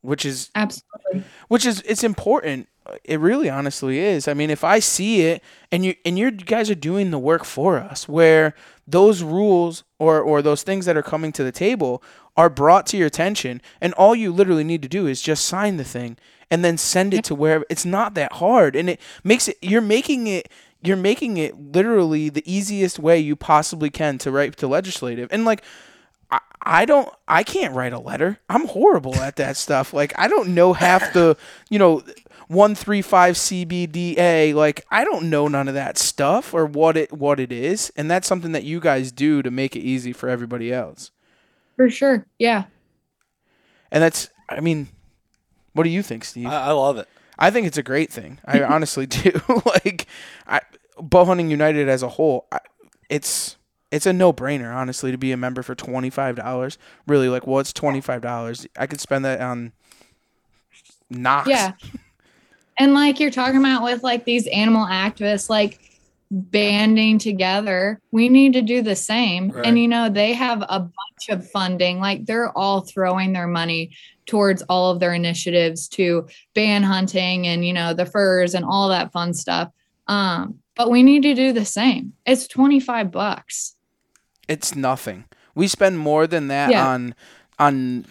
Speaker 2: Which is
Speaker 7: absolutely
Speaker 2: which is it's important it really honestly is. I mean, if I see it and you and you guys are doing the work for us where those rules or or those things that are coming to the table are brought to your attention and all you literally need to do is just sign the thing and then send it to wherever it's not that hard and it makes it you're making it you're making it literally the easiest way you possibly can to write to legislative. And like I don't I can't write a letter. I'm horrible at that stuff. Like I don't know half the, you know, 135 CBDA. Like I don't know none of that stuff or what it what it is, and that's something that you guys do to make it easy for everybody else.
Speaker 7: For sure. Yeah.
Speaker 2: And that's I mean, what do you think, Steve? I,
Speaker 3: I love it.
Speaker 2: I think it's a great thing. I (laughs) honestly do. (laughs) like I bow hunting united as a whole, I, it's it's a no brainer, honestly, to be a member for twenty five dollars. Really, like, what's twenty five dollars? I could spend that on Knox.
Speaker 7: Yeah. (laughs) And like you're talking about with like these animal activists, like banding together, we need to do the same. Right. And you know, they have a bunch of funding, like they're all throwing their money towards all of their initiatives to ban hunting and you know the furs and all that fun stuff. Um, but we need to do the same. It's 25 bucks.
Speaker 2: It's nothing. We spend more than that yeah. on on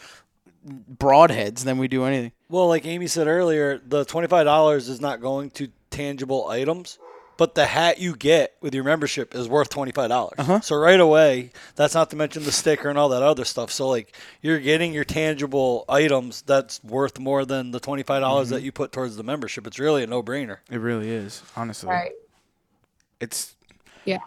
Speaker 2: broadheads than we do anything.
Speaker 3: Well, like Aimie said earlier, the twenty-five dollars is not going to tangible items, but the hat you get with your membership is worth twenty-five dollars. Uh-huh. So right away, that's not to mention the sticker and all that other stuff. So like you're getting your tangible items that's worth more than the twenty-five dollars mm-hmm. that you put towards the membership. It's really a no-brainer.
Speaker 2: It really is, honestly.
Speaker 7: Right.
Speaker 2: It's.
Speaker 7: Yeah.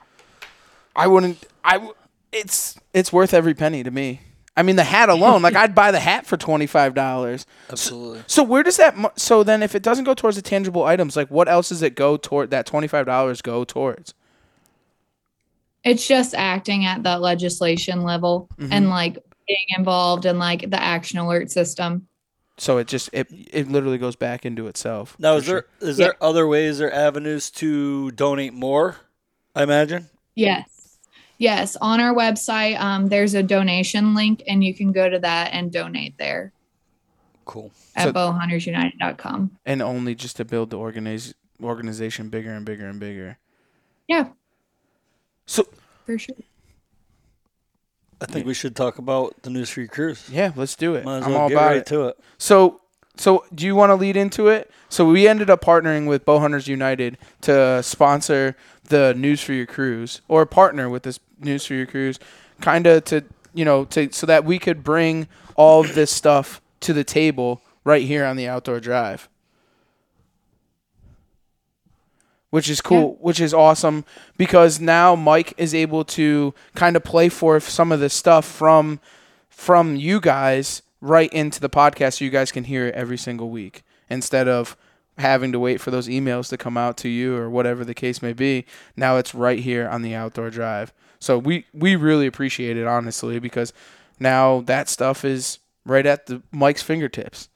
Speaker 2: I wouldn't. I. It's it's worth every penny to me. I mean, the hat alone, like (laughs) I'd buy the hat for twenty five dollars.
Speaker 3: Absolutely.
Speaker 2: So, so, where does that? So then, if it doesn't go towards the tangible items, like what else does it go toward? That twenty five dollars go towards?
Speaker 7: It's just acting at the legislation level mm-hmm. and like being involved in like the action alert system.
Speaker 2: So it just it it literally goes back into itself.
Speaker 3: Now, is there sure. is there yeah. other ways or avenues to donate more? I imagine.
Speaker 7: Yes. Yes, on our website, um, there's a donation link, and you can go to that and donate there.
Speaker 3: Cool.
Speaker 7: At so, bowhuntersunited.com.
Speaker 2: And only just to build the organiz- organization bigger and bigger and bigger.
Speaker 7: Yeah.
Speaker 2: So
Speaker 7: for sure.
Speaker 3: I think we should talk about the news for your cruise.
Speaker 2: Yeah, let's do it.
Speaker 3: I'm well all about right it. To it.
Speaker 2: So so do you want to lead into it? So we ended up partnering with Bowhunters United to sponsor the news for your cruise or partner with this news for your cruise kind of to you know to so that we could bring all of this stuff to the table right here on the outdoor drive which is cool yeah. which is awesome because now mike is able to kind of play for some of the stuff from from you guys right into the podcast so you guys can hear it every single week instead of having to wait for those emails to come out to you or whatever the case may be. Now it's right here on the outdoor drive. So we we really appreciate it honestly because now that stuff is right at the Mike's fingertips.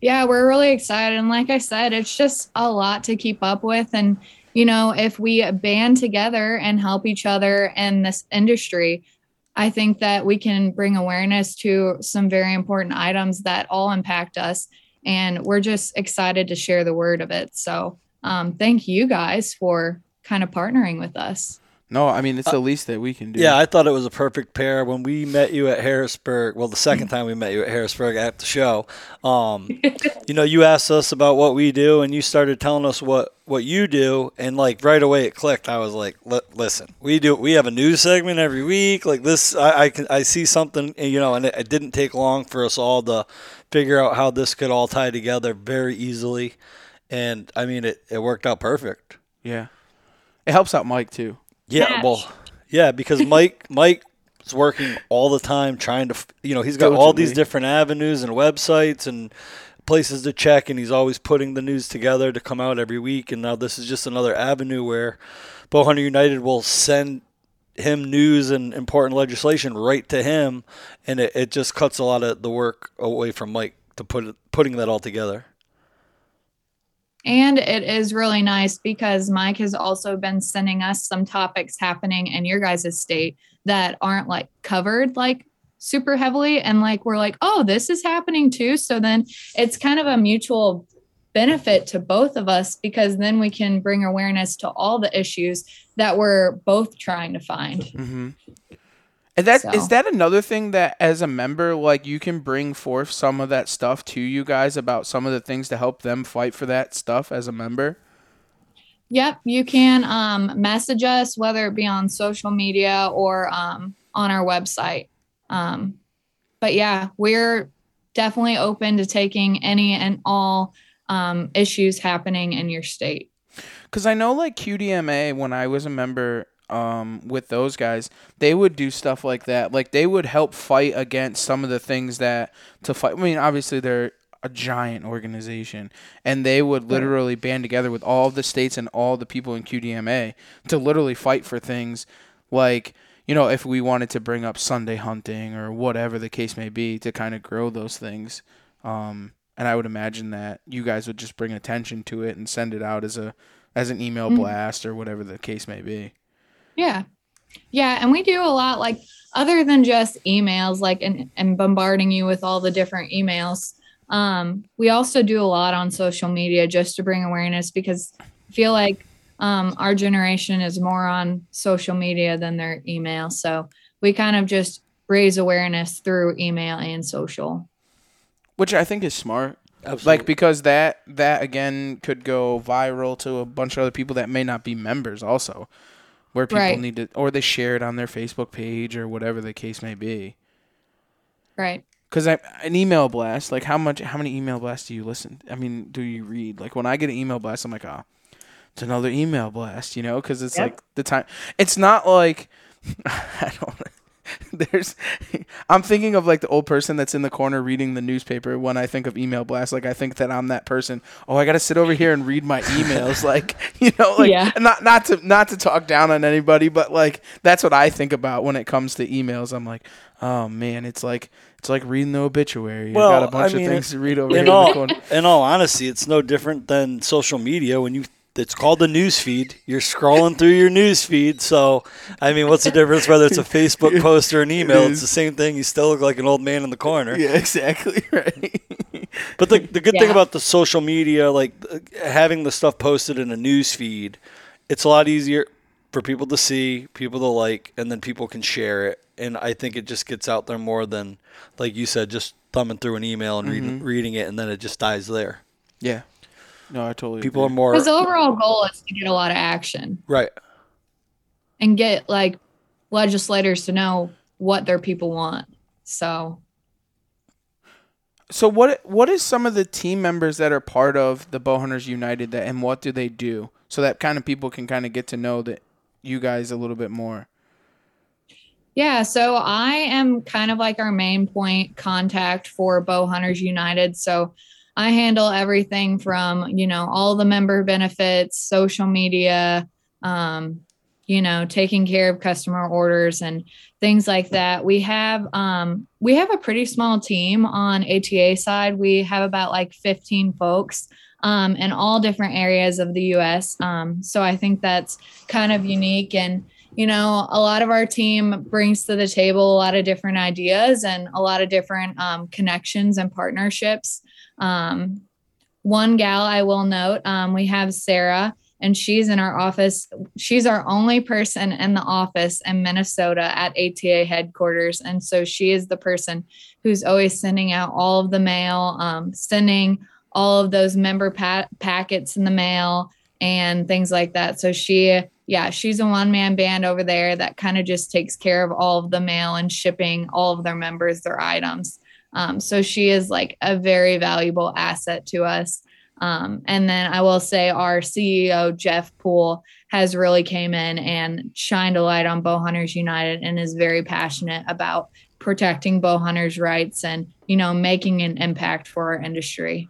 Speaker 7: Yeah, we're really excited. And like I said, it's just a lot to keep up with. And, you know, if we band together and help each other in this industry, I think that we can bring awareness to some very important items that all impact us. And we're just excited to share the word of it. So um, thank you guys for kind of partnering with us.
Speaker 2: No, I mean it's the least that we can do.
Speaker 3: Yeah, I thought it was a perfect pair when we met you at Harrisburg. Well, the second (laughs) time we met you at Harrisburg at the show, um, (laughs) you know, you asked us about what we do, and you started telling us what what you do, and like right away it clicked. I was like, listen, we do we have a news segment every week. Like this, I I, can, I see something, you know, and it, it didn't take long for us all to figure out how this could all tie together very easily, and I mean it it worked out perfect.
Speaker 2: Yeah, it helps out Mike too.
Speaker 3: Yeah, well, yeah, because (laughs) Mike Mike is working all the time trying to, you know, he's got all these different avenues and websites and places to check, and he's always putting the news together to come out every week. And now this is just another avenue where Bowhunter United will send him news and important legislation right to him, and it, it just cuts a lot of the work away from Mike to put putting that all together.
Speaker 7: And it is really nice because Mike has also been sending us some topics happening in your guys' state that aren't like covered like super heavily. And like we're like, oh, this is happening too. So then it's kind of a mutual benefit to both of us because then we can bring awareness to all the issues that we're both trying to find.
Speaker 2: Mm-hmm. And that so. is that another thing that as a member, like you can bring forth some of that stuff to you guys about some of the things to help them fight for that stuff as a member.
Speaker 7: Yep, you can um, message us whether it be on social media or um, on our website. Um, but yeah, we're definitely open to taking any and all um, issues happening in your state.
Speaker 2: Because I know, like QDMA, when I was a member, um, with those guys, they would do stuff like that. Like they would help fight against some of the things that to fight. I mean, obviously they're a giant organization, and they would literally band together with all the states and all the people in QDMA to literally fight for things like you know if we wanted to bring up Sunday hunting or whatever the case may be to kind of grow those things. Um, and I would imagine that you guys would just bring attention to it and send it out as a as an email mm-hmm. blast or whatever the case may be.
Speaker 7: Yeah. Yeah. And we do a lot like other than just emails, like and, and bombarding you with all the different emails. Um, we also do a lot on social media just to bring awareness because I feel like um, our generation is more on social media than their email. So we kind of just raise awareness through email and social.
Speaker 2: Which I think is smart. Absolutely. Like because that that again could go viral to a bunch of other people that may not be members also where people right. need to, or they share it on their Facebook page or whatever the case may be.
Speaker 7: Right.
Speaker 2: Because I an email blast, like how much, how many email blasts do you listen? I mean, do you read? Like when I get an email blast, I'm like, oh, it's another email blast, you know? Because it's yep. like the time. It's not like (laughs) I don't. (laughs) there's I'm thinking of like the old person that's in the corner reading the newspaper when I think of email blast. Like I think that I'm that person. Oh, I gotta sit over here and read my emails. like (laughs) you know, like yeah. not not to not to talk down on anybody, but like that's what I think about when it comes to emails. I'm like, oh man, it's like it's like reading the obituary. Well, you got a bunch I mean, of things to read over in here.
Speaker 3: All, in, in all honesty, it's no different than social media when you it's called the news feed. You're scrolling through your news feed. So, I mean, what's the difference whether it's a Facebook (laughs) post or an email? It it's the same thing. You still look like an old man in the corner.
Speaker 2: Yeah, exactly (laughs) right.
Speaker 3: but the the good yeah. thing about the social media, like having the stuff posted in a news feed, it's a lot easier for people to see, people to like, and then people can share it. And I think it just gets out there more than, like you said, just thumbing through an email and mm-hmm. reading reading it, and then it just dies there.
Speaker 2: Yeah, no, I totally.
Speaker 3: People
Speaker 2: agree.
Speaker 3: are more.
Speaker 7: Because the overall goal is to get a lot of action.
Speaker 3: Right.
Speaker 7: And get like legislators to know what their people want. So.
Speaker 2: So what what is some of the team members that are part of the Bowhunters United that and what do they do so that kind of people can kind of get to know that you guys a little bit more.
Speaker 7: Yeah, so I am kind of like our main point contact for Bowhunters United. So I handle everything from, you know, all the member benefits, social media, um, you know, taking care of customer orders and things like that. We have um, we have a pretty small team on ATA side. We have about like 15 folks um, in all different areas of the U.S. Um, so I think that's kind of unique and you know, a lot of our team brings to the table a lot of different ideas and a lot of different um, connections and partnerships. Um, one gal I will note, um, we have Sarah, and she's in our office. She's our only person in the office in Minnesota at ATA headquarters. And so she is the person who's always sending out all of the mail, um, sending all of those member pa- packets in the mail and things like that. So she, yeah, she's a one man band over there that kind of just takes care of all of the mail and shipping all of their members their items. Um, so she is like a very valuable asset to us. Um, and then I will say our CEO Jeff Poole has really came in and shined a light on bow hunters united and is very passionate about protecting bow hunters rights and you know making an impact for our industry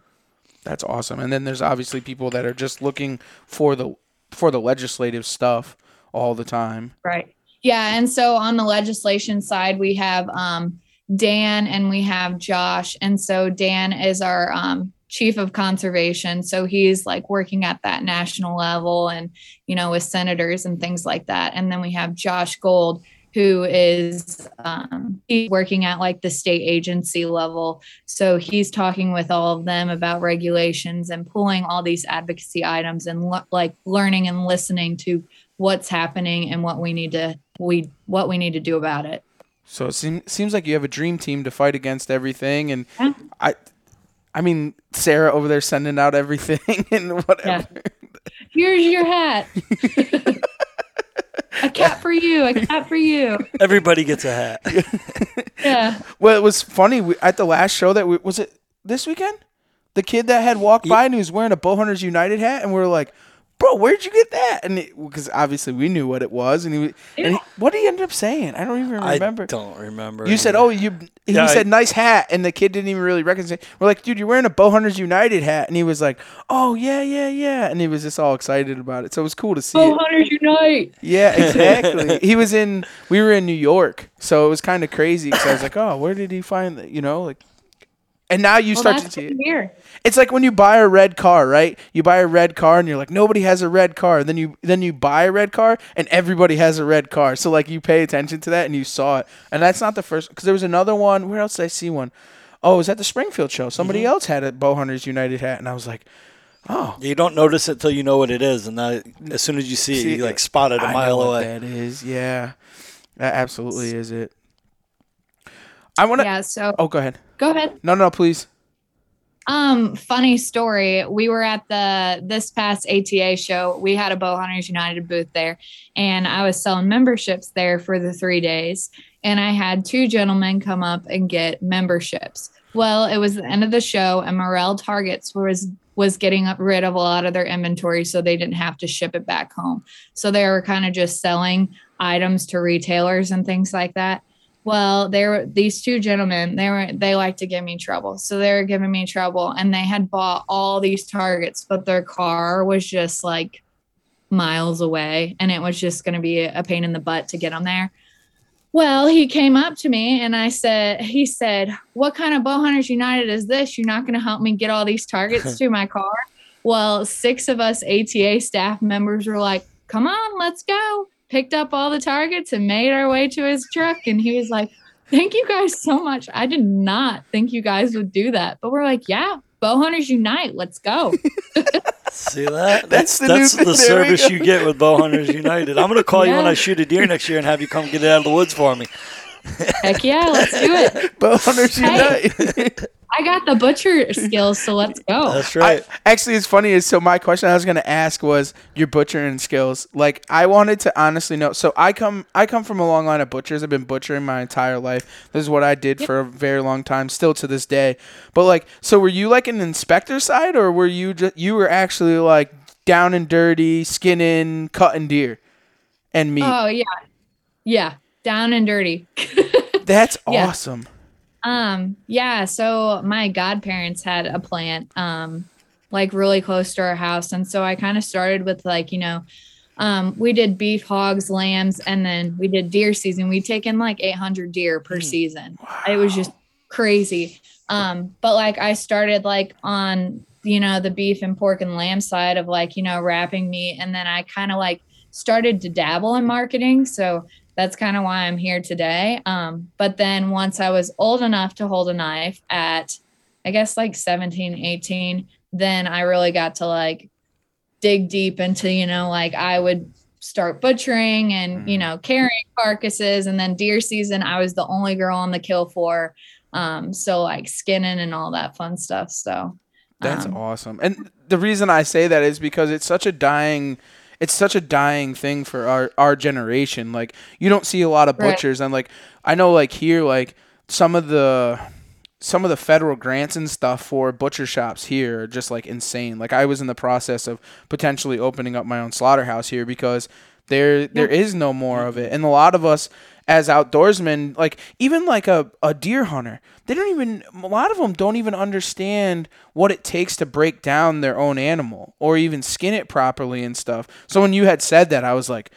Speaker 2: That's awesome. And then there's obviously people that are just looking for the for the legislative stuff all the time.
Speaker 7: Right. Yeah. And so on the legislation side, we have um, Dan and we have Josh. And so Dan is our um, chief of conservation. So he's like working at that national level and, you know, with senators and things like that. And then we have Josh Gold, who is um, he's working at like the state agency level. So he's talking with all of them about regulations and pulling all these advocacy items and like learning and listening to what's happening and what we need to we what we need to do about it.
Speaker 2: So it seem, seems like you have a dream team to fight against everything. And
Speaker 7: Yeah.
Speaker 2: I, I mean, Sarah over there sending out everything (laughs) and whatever.
Speaker 7: Here's your hat. a cat for you, a cat for you.
Speaker 3: Everybody gets a hat. (laughs)
Speaker 7: Yeah.
Speaker 2: Well, it was funny we, at the last show that we was it this weekend. The kid that had walked by and he was wearing a Bowhunters United hat, and we were like, "Bro, where'd you get that?" And because obviously we knew what it was, and he was- and he, what did he end up saying? I don't even remember.
Speaker 3: I don't remember.
Speaker 2: You said, "Oh, you." He
Speaker 3: Yeah, I-
Speaker 2: said, "Nice hat," and the kid didn't even really recognize it. We're like, "Dude, you're wearing a Bowhunters United hat," and he was like, "Oh yeah, yeah, yeah," and he was just all excited about it. So it was cool to see.
Speaker 7: Oh,
Speaker 2: it.
Speaker 7: hunters unite.
Speaker 2: Yeah, (laughs) exactly. he was in. We were in New York, so it was kind of crazy because I was like, "Oh, where did he find that?" You know, like. And now you
Speaker 7: Well,
Speaker 2: start to see
Speaker 7: good
Speaker 2: it.
Speaker 7: to.
Speaker 2: It's like when you buy a red car, right? You buy a red car and you're like, nobody has a red car. And then you then you buy a red car and everybody has a red car. So like you pay attention to that and you saw it. And that's not the first because there was another one. Where else did I see one? Oh, it was at the Springfield show. Somebody else had a Bowhunters United hat, and I was like, oh,
Speaker 3: You don't notice it till you know what it is, and that, as soon as you see,
Speaker 2: See,
Speaker 3: it, you like spot it a
Speaker 2: I know
Speaker 3: mile
Speaker 2: what
Speaker 3: away.
Speaker 2: That is, yeah, that absolutely is it. I want to.
Speaker 7: Yeah. So
Speaker 2: Oh, go ahead.
Speaker 7: Go ahead.
Speaker 2: No, no, please.
Speaker 7: Um, funny story. We were at the this past ATA show. We had a Bow Hunters United booth there, and I was selling memberships there for the three days. And I had two gentlemen come up and get memberships. Well, it was the end of the show, and Morrell Targets was was getting rid of a lot of their inventory, so they didn't have to ship it back home. So they were kind of just selling items to retailers and things like that. Well, they were these two gentlemen. They were they like to give me trouble, so they were giving me trouble, and they had bought all these targets, but their car was just like miles away, and it was just going to be a pain in the butt to get them there. Well, he came up to me and I said, he said, "What kind of bow hunters united is this? You're not going to help me get all these targets (laughs) to my car?" Well, six of us ATA staff members were like, "Come on, let's go." Picked up all the targets and made our way to his truck and he was like, "Thank you guys so much. I did not think you guys would do that." But we're like, "Yeah, bow hunters unite. Let's go." (laughs)
Speaker 3: See that?
Speaker 2: That's
Speaker 3: That's
Speaker 2: the
Speaker 3: that's, the
Speaker 2: thing. There we
Speaker 3: service
Speaker 2: go.
Speaker 3: you get with Bow Hunters United. I'm gonna call you when I shoot a deer next year and have you come get it out of the woods for me.
Speaker 7: Heck yeah, let's do it. (laughs)
Speaker 2: Bowhunters
Speaker 7: Hey.
Speaker 2: Unite. (laughs)
Speaker 7: I got the butcher skills, so let's go.
Speaker 3: That's right.
Speaker 2: I, actually, it's funny. Is so my question I was going to ask was your butchering skills. Like I wanted to honestly know. So I come I come from a long line of butchers. I've been butchering my entire life. This is what I did for a very long time, still to this day. But like, so were you like an inspector side, or were you just you were actually like down and dirty, skinning, cutting deer, and meat?
Speaker 7: Oh yeah, yeah, down and dirty. (laughs)
Speaker 2: That's
Speaker 7: yeah.
Speaker 2: awesome.
Speaker 7: Um, yeah, so my godparents had a plant um like really close to our house. And so I kind of started with like, you know, um, we did beef, hogs, lambs, and then we did deer season. We'd taken like 800 deer per season. It was just crazy. Um, but like I started like on, you know, the beef and pork and lamb side of like, you know, wrapping meat. And then I kind of like started to dabble in marketing. So that's kind of why I'm here today. Um, but then once I was old enough to hold a knife at, I guess like 17, 18, then I really got to like dig deep into, you know, like I would start butchering and, you know, carrying carcasses. And then deer season, I was the only girl on the kill floor. Um, so like skinning and all that fun stuff. So
Speaker 2: That's
Speaker 7: um,
Speaker 2: awesome. And the reason I say that is because it's such a dying it's such a dying thing for our our generation. Like you don't see a lot of
Speaker 7: Right.
Speaker 2: butchers and like I know like here like some of the some of the federal grants and stuff for butcher shops here are just like insane. Like I was in the process of potentially opening up my own slaughterhouse here because there there is no more of it. Mm-hmm. And a lot of us as outdoorsmen, like even like a, a deer hunter, they don't even a lot of them don't even understand what it takes to break down their own animal or even skin it properly and stuff. So when you had said that, I was like,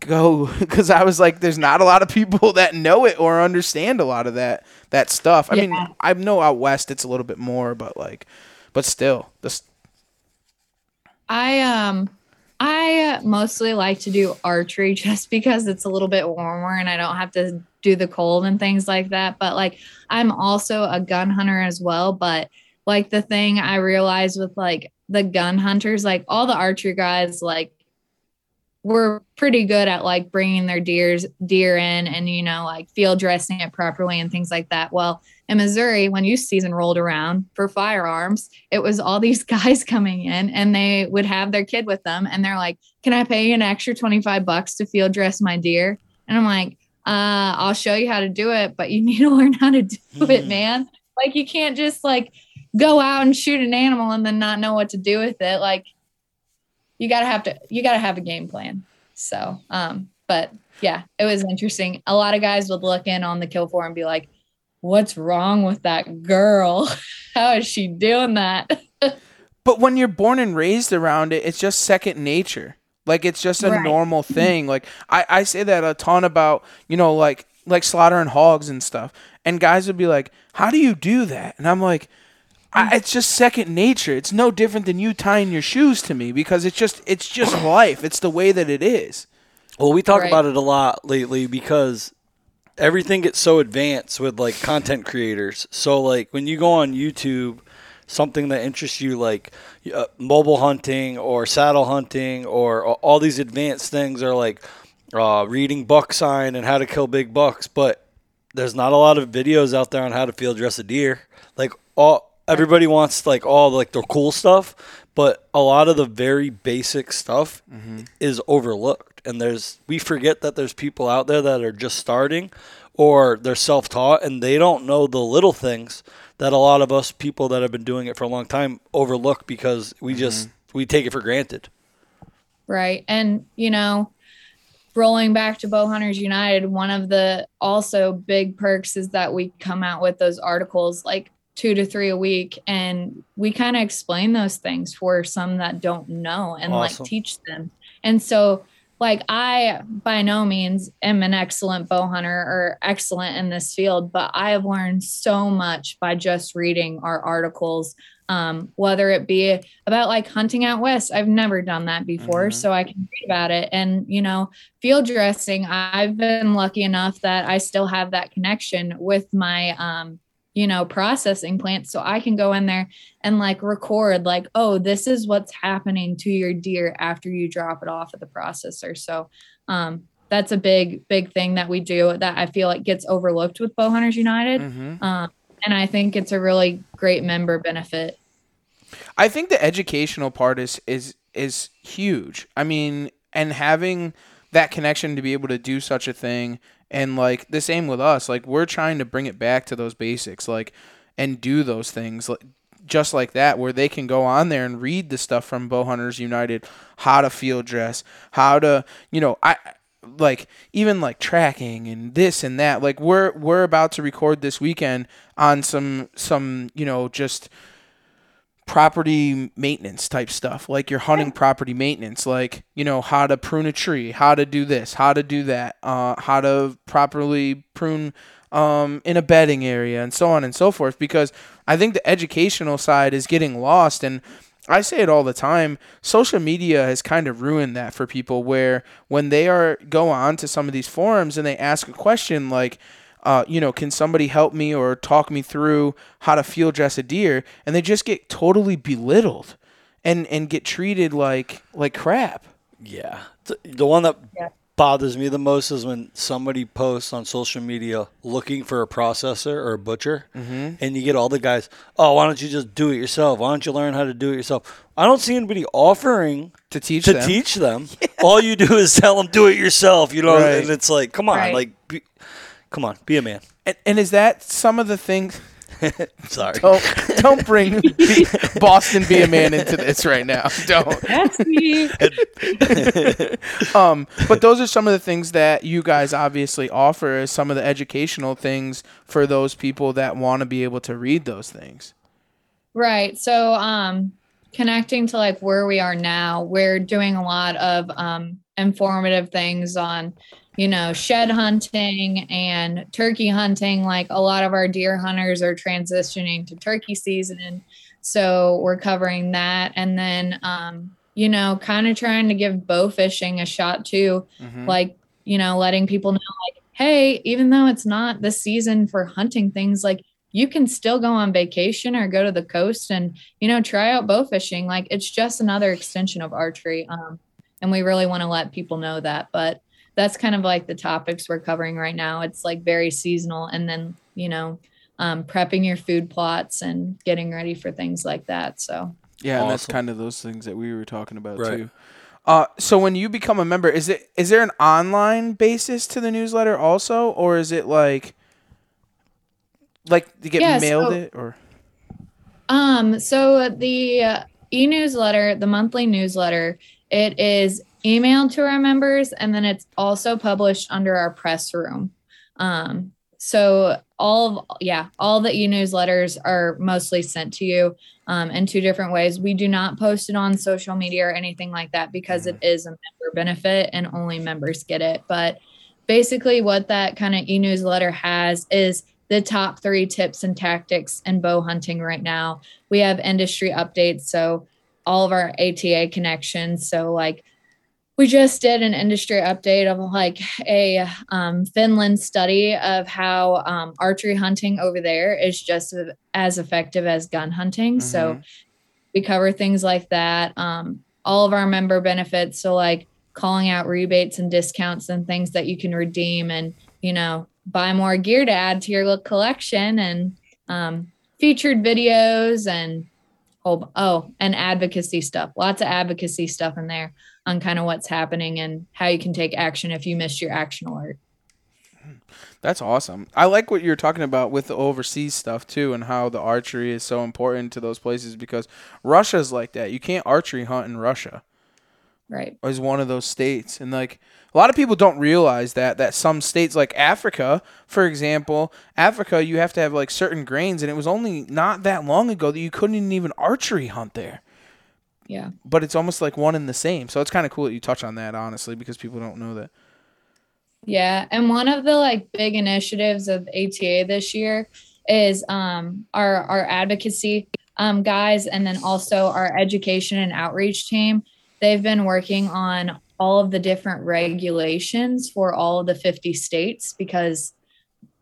Speaker 2: go (laughs) because I was like, there's not a lot of people that know it or understand a lot of that that stuff. I mean, I know out west it's a little bit more, but like, but still, this
Speaker 7: I um I mostly like to do archery (laughs) just because it's a little bit warmer and I don't have to do the cold and things like that. But like I'm also a gun hunter as well. But like the thing I realized with like the gun hunters, like all the archery guys, like we're pretty good at like bringing their deers deer in and you know like field dressing it properly and things like that. Well, in Missouri, when youth season rolled around for firearms, it was all (laughs) these guys coming in and they would have their kid with them and they're like, Can I pay you an extra 25 bucks to field dress my deer? And I'm like, uh, I'll show you how to do it, but you (laughs) need to learn how to do it, man. Like you can't just like go out and shoot an animal and then not know what to do with it. Like you gotta have to you gotta have a game plan. So um, but yeah, it was interesting. A lot of guys would look in on the kill for and be like, What's wrong with that girl? (laughs) How is she doing that? (laughs)
Speaker 2: But when you're born and raised around it, it's just second nature. Like it's just a
Speaker 7: Right.
Speaker 2: normal thing. Like I, I say that a ton about, you know, like like slaughtering hogs and stuff. And guys would be like, How do you do that? And I'm like, I, it's just second nature. It's no different than you tying your shoes to me because it's just it's just (coughs) life. It's the way that it is.
Speaker 3: Well, we talk
Speaker 7: Right.
Speaker 3: about it a lot lately because everything gets so advanced with like content creators. So like when you go on YouTube, something that interests you like uh, mobile hunting or saddle hunting or a- all these advanced things are like uh, reading buck sign and how to kill big bucks, but there's not a lot of videos out there on how to field dress a deer. Like all everybody wants like all like the cool stuff, but a lot of the very basic stuff mm-hmm. is overlooked. And there's we forget that there's people out there that are just starting or they're self-taught and they don't know the little things that a lot of us people that have been doing it for a long time overlook because we mm-hmm. just we take it for granted.
Speaker 7: Right. And, you know, rolling back to Bow Hunters United, one of the also big perks is that we come out with those articles like two to three a week and we kind of explain those things for some that don't know and
Speaker 3: Awesome.
Speaker 7: like teach them. And so, like, I by no means am an excellent bow hunter or excellent in this field, but I have learned so much by just reading our articles, um, whether it be about like hunting out west. I've never done that before,
Speaker 2: Mhm.
Speaker 7: so I can read about it. And you know, field dressing. I've been lucky enough that I still have that connection with my, um, you know, processing plants. so I can go in there and like record, like, oh, this is what's happening to your deer after you drop it off at the processor. So, um, that's a big, big thing that we do that I feel like gets overlooked with Bow Hunters United.
Speaker 2: Mm-hmm.
Speaker 7: Um, and I think it's a really great member benefit.
Speaker 2: I think the educational part is is is huge. I mean, and having that connection to be able to do such a thing and like the same with us, like we're trying to bring it back to those basics like and do those things like just like that where they can go on there and read the stuff from Bowhunters United, how to field dress, how to, you know, I like even like tracking and this and that. Like we're we're about to record this weekend on some some you know just property maintenance type stuff like your hunting property maintenance like you know how to prune a tree how to do this how to do that uh, how to properly prune um, in a bedding area and so on and so forth because i think the educational side is getting lost and I say it all the time. Social media has kind of ruined that for people where when they are go on to some of these forums and they ask a question like, uh, you know, can somebody help me or talk me through how to field dress a deer? And they just get totally belittled and, and get treated like like crap.
Speaker 3: Yeah. The, the one that
Speaker 7: Yeah.
Speaker 3: bothers me the most is when somebody posts on social media looking for a processor or a butcher,
Speaker 2: Mm-hmm.
Speaker 3: and you get all the guys, oh, why don't you just do it yourself? Why don't you learn how to do it yourself? I don't see anybody offering
Speaker 2: To teach
Speaker 3: to
Speaker 2: them.
Speaker 3: teach them. (laughs) All you do is tell them, do it yourself, you know?
Speaker 2: Right.
Speaker 3: And it's like, come on,
Speaker 7: Right.
Speaker 3: like, be, come on, be a man.
Speaker 2: And, and is that some of the things? (laughs)
Speaker 3: Sorry.
Speaker 2: Don't don't bring (laughs) Boston be a man into this right now. Don't.
Speaker 7: That's me. (laughs)
Speaker 2: um, but those are some of the things that you guys obviously offer as some of the educational things for those people that want to be able to read those things.
Speaker 7: Right. So, um, connecting to like where we are now, we're doing a lot of um, informative things on, you know, shed hunting and turkey hunting. Like a lot of our deer hunters are transitioning to turkey season. So we're covering that. And then, um, you know, kind of trying to give bow fishing a shot too
Speaker 2: Mhm.
Speaker 7: like you know letting people know like hey even though it's not the season for hunting things like you can still go on vacation or go to the coast and you know try out bow fishing like it's just another extension of archery um, and we really want to let people know that but that's kind of like the topics we're covering right now it's like very seasonal and then you know um, prepping your food plots and getting ready for things like that so
Speaker 2: Yeah, and that's kind of those things that we were talking about
Speaker 3: Right.
Speaker 2: too. Uh, so when you become a member, is it is there an online basis to the newsletter also, or is it like like you get
Speaker 7: Yeah,
Speaker 2: mailed
Speaker 7: so-
Speaker 2: it or?
Speaker 7: Um, so the uh, e-newsletter, the monthly newsletter, it is emailed to our members and then it's also published under our press room. Um, so all of yeah, all the e-newsletters are mostly sent to you um, in two different ways. We do not post it on social media or anything like that because it is a member benefit and only members get it. But basically, what that kind of e-newsletter has is the top three tips and tactics in bow hunting right now. We have industry updates, so all of our ATA connections. So like we just did an industry update of like a um, Finland study of how um, archery hunting over there is just as effective as gun hunting. So we cover things like that. Um, all of our member benefits, so like calling out rebates and discounts and things that you can redeem and you know buy more gear to add to your little collection and um, featured videos and oh, oh and advocacy stuff lots of advocacy stuff in there on kind of what's happening and how you can take action if you missed your action alert
Speaker 2: That's awesome. I like what you're talking about with the overseas stuff too, and how the archery is so important to those places because Russia's like that. You can't archery hunt in Russia.
Speaker 7: right
Speaker 2: is one of those states and like a lot of people don't realize that that some states like Africa for example Africa you have to have like certain grains and it was only not that long ago that you couldn't even archery hunt there
Speaker 7: yeah.
Speaker 2: But it's almost like one and the same. So it's kind of cool that you touch on that honestly because people don't know that.
Speaker 7: Yeah, and one of the like big initiatives of ATA this year is um our our advocacy um guys and then also our education and outreach team. They've been working on all of the different regulations for all of the 50 states because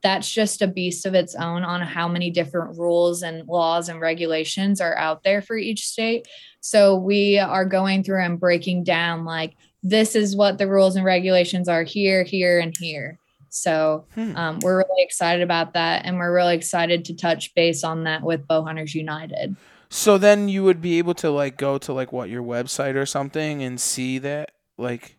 Speaker 7: that's just a beast of its own on how many different rules and laws and regulations are out there for each state. So we are going through and breaking down like this is what the rules and regulations are here, here, and here. So
Speaker 2: Hmm.
Speaker 7: um, we're really excited about that, and we're really excited to touch base on that with Bowhunters United.
Speaker 2: so then you would be able to like go to like what your website or something and see that like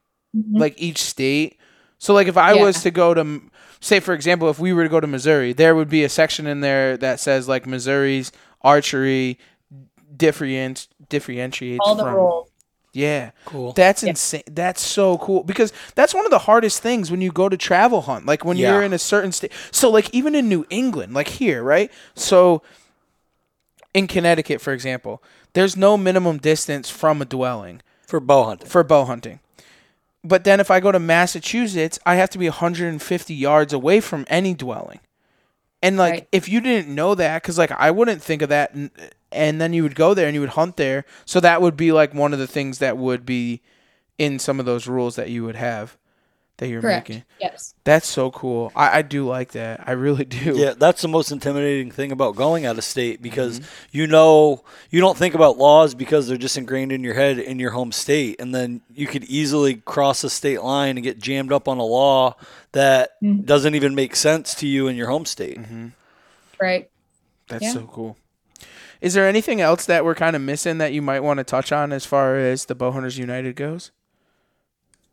Speaker 2: like each state. So like if I
Speaker 7: Yeah.
Speaker 2: was to go to say for example if we were to go to Missouri, there would be a section in there that says like Missouri's archery different differentiates
Speaker 7: all the
Speaker 2: from
Speaker 7: rules.
Speaker 2: Yeah.
Speaker 3: Cool.
Speaker 2: That's insane. That's so cool because that's one of the hardest things when you go to travel hunt. Like when you're in a certain state. So like even in New England, like here, right? So in Connecticut, for example, there's no minimum distance from a dwelling
Speaker 3: For bow hunting.
Speaker 2: for bow hunting. But then if I go to Massachusetts, I have to be 150 yards away from any dwelling. And like
Speaker 7: Right.
Speaker 2: if you didn't know that cuz like I wouldn't think of that and, and then you would go there and you would hunt there. So that would be like one of the things that would be in some of those rules that you would have that you're
Speaker 7: Correct.
Speaker 2: making.
Speaker 7: Yes.
Speaker 2: That's so cool. I, I do like that. I really do.
Speaker 3: Yeah, that's the most intimidating thing about going out of state because
Speaker 2: Mm-hmm.
Speaker 3: you know you don't think about laws because they're just ingrained in your head in your home state, and then you could easily cross a state line and get jammed up on a law that
Speaker 7: Mm-hmm.
Speaker 3: doesn't even make sense to you in your home state.
Speaker 2: Mm-hmm.
Speaker 7: Right.
Speaker 2: That's
Speaker 7: Yeah.
Speaker 2: so cool. Is there anything else that we're kind of missing that you might want to touch on as far as the Bowhunters United goes?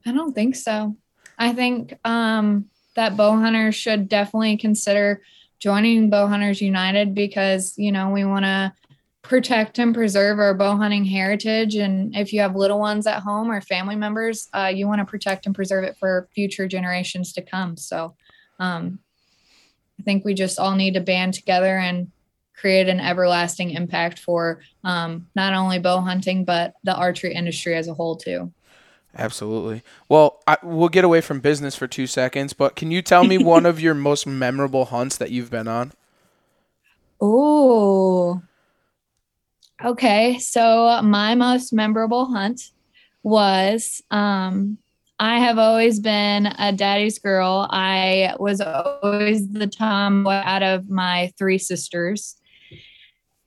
Speaker 7: I don't think so. I think um, that bow hunters should definitely consider joining Bow Hunters United because you know we want to protect and preserve our bow hunting heritage. And if you have little ones at home or family members, uh, you want to protect and preserve it for future generations to come. So um, I think we just all need to band together and create an everlasting impact for um, not only bow hunting but the archery industry as a whole too.
Speaker 2: Absolutely. Well, I, we'll get away from business for two seconds, but can you tell me (laughs) one of your most memorable hunts that you've been on?
Speaker 7: Oh. Okay, so my most memorable hunt was um I have always been a daddy's girl. I was always the tomboy out of my three sisters.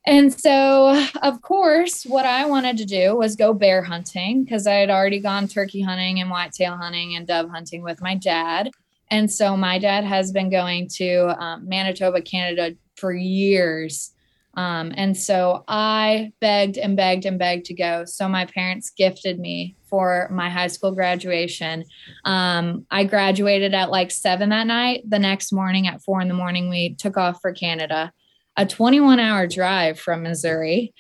Speaker 7: And so, of course, what I wanted to do was go bear hunting because I had already gone turkey hunting and whitetail hunting and dove hunting with my dad. And so, my dad has been going to um, Manitoba, Canada for years. Um, and so I begged and begged and begged to go. So my parents gifted me for my high school graduation. Um, I graduated at like seven that night. The next morning at four in the morning, we took off for Canada, a 21 hour drive from Missouri.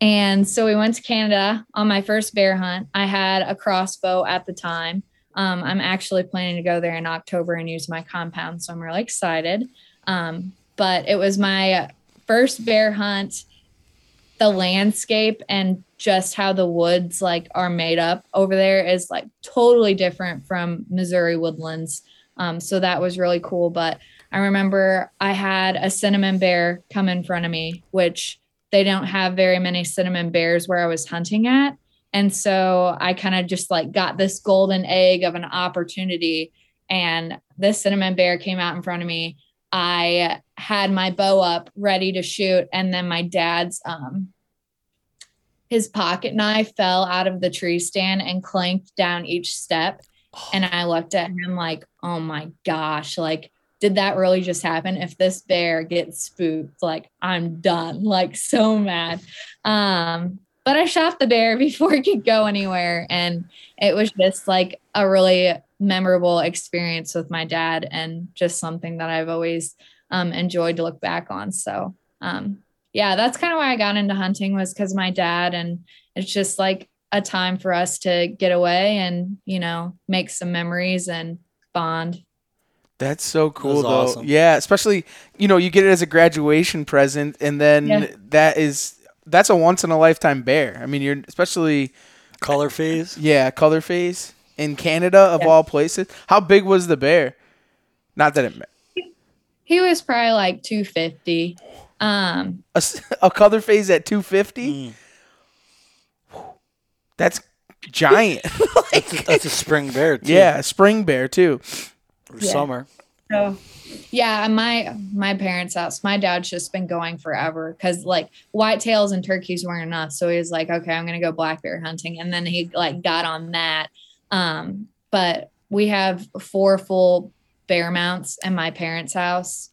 Speaker 7: And so we went to Canada on my first bear hunt. I had a crossbow at the time. Um, I'm actually planning to go there in October and use my compound. So I'm really excited. Um, but it was my first bear hunt the landscape and just how the woods like are made up over there is like totally different from missouri woodlands um, so that was really cool but i remember i had a cinnamon bear come in front of me which they don't have very many cinnamon bears where i was hunting at. And so i kind of just like got this golden egg of an opportunity and this cinnamon bear came out in front of me. I had my bow up ready to shoot, and then my dad's um his pocket knife fell out of the tree stand and clanked down each step. And I looked at him like, oh my gosh, like, did that really just happen? If this bear gets spooked, like I'm done, like so mad. Um, but I shot the bear (laughs) before it could go anywhere. And it was just like a really memorable experience with my dad and just something that I've always um, enjoyed to look back on. So, um, yeah, that's kind of why I got into hunting was because my dad, and it's just like a time for us to get away and, you know, make some memories and bond.
Speaker 2: That's so cool,
Speaker 3: That's
Speaker 2: though.
Speaker 3: awesome.
Speaker 2: Yeah, especially you know you get it as a graduation present, and then
Speaker 7: Yeah.
Speaker 2: that is that's a once in a lifetime bear. I mean, you're especially
Speaker 3: Color phase.
Speaker 2: yeah color phase in Canada of
Speaker 7: Yeah.
Speaker 2: all places. How big was the bear? Not that it ma-
Speaker 7: He was probably like 250. Um,
Speaker 2: a, s- a color phase at 250.
Speaker 3: Mm.
Speaker 2: That's giant. (laughs)
Speaker 3: That's a, that's a spring bear. Too.
Speaker 2: yeah, spring bear too.
Speaker 3: Or
Speaker 7: Yeah.
Speaker 3: Summer.
Speaker 7: So yeah, my my parents' house, my dad's just been going forever because like whitetails and turkeys weren't enough. So he was like, okay, I'm gonna go black bear hunting, and then he like got on that. Um, but we have four full bear mounts in my parents' house,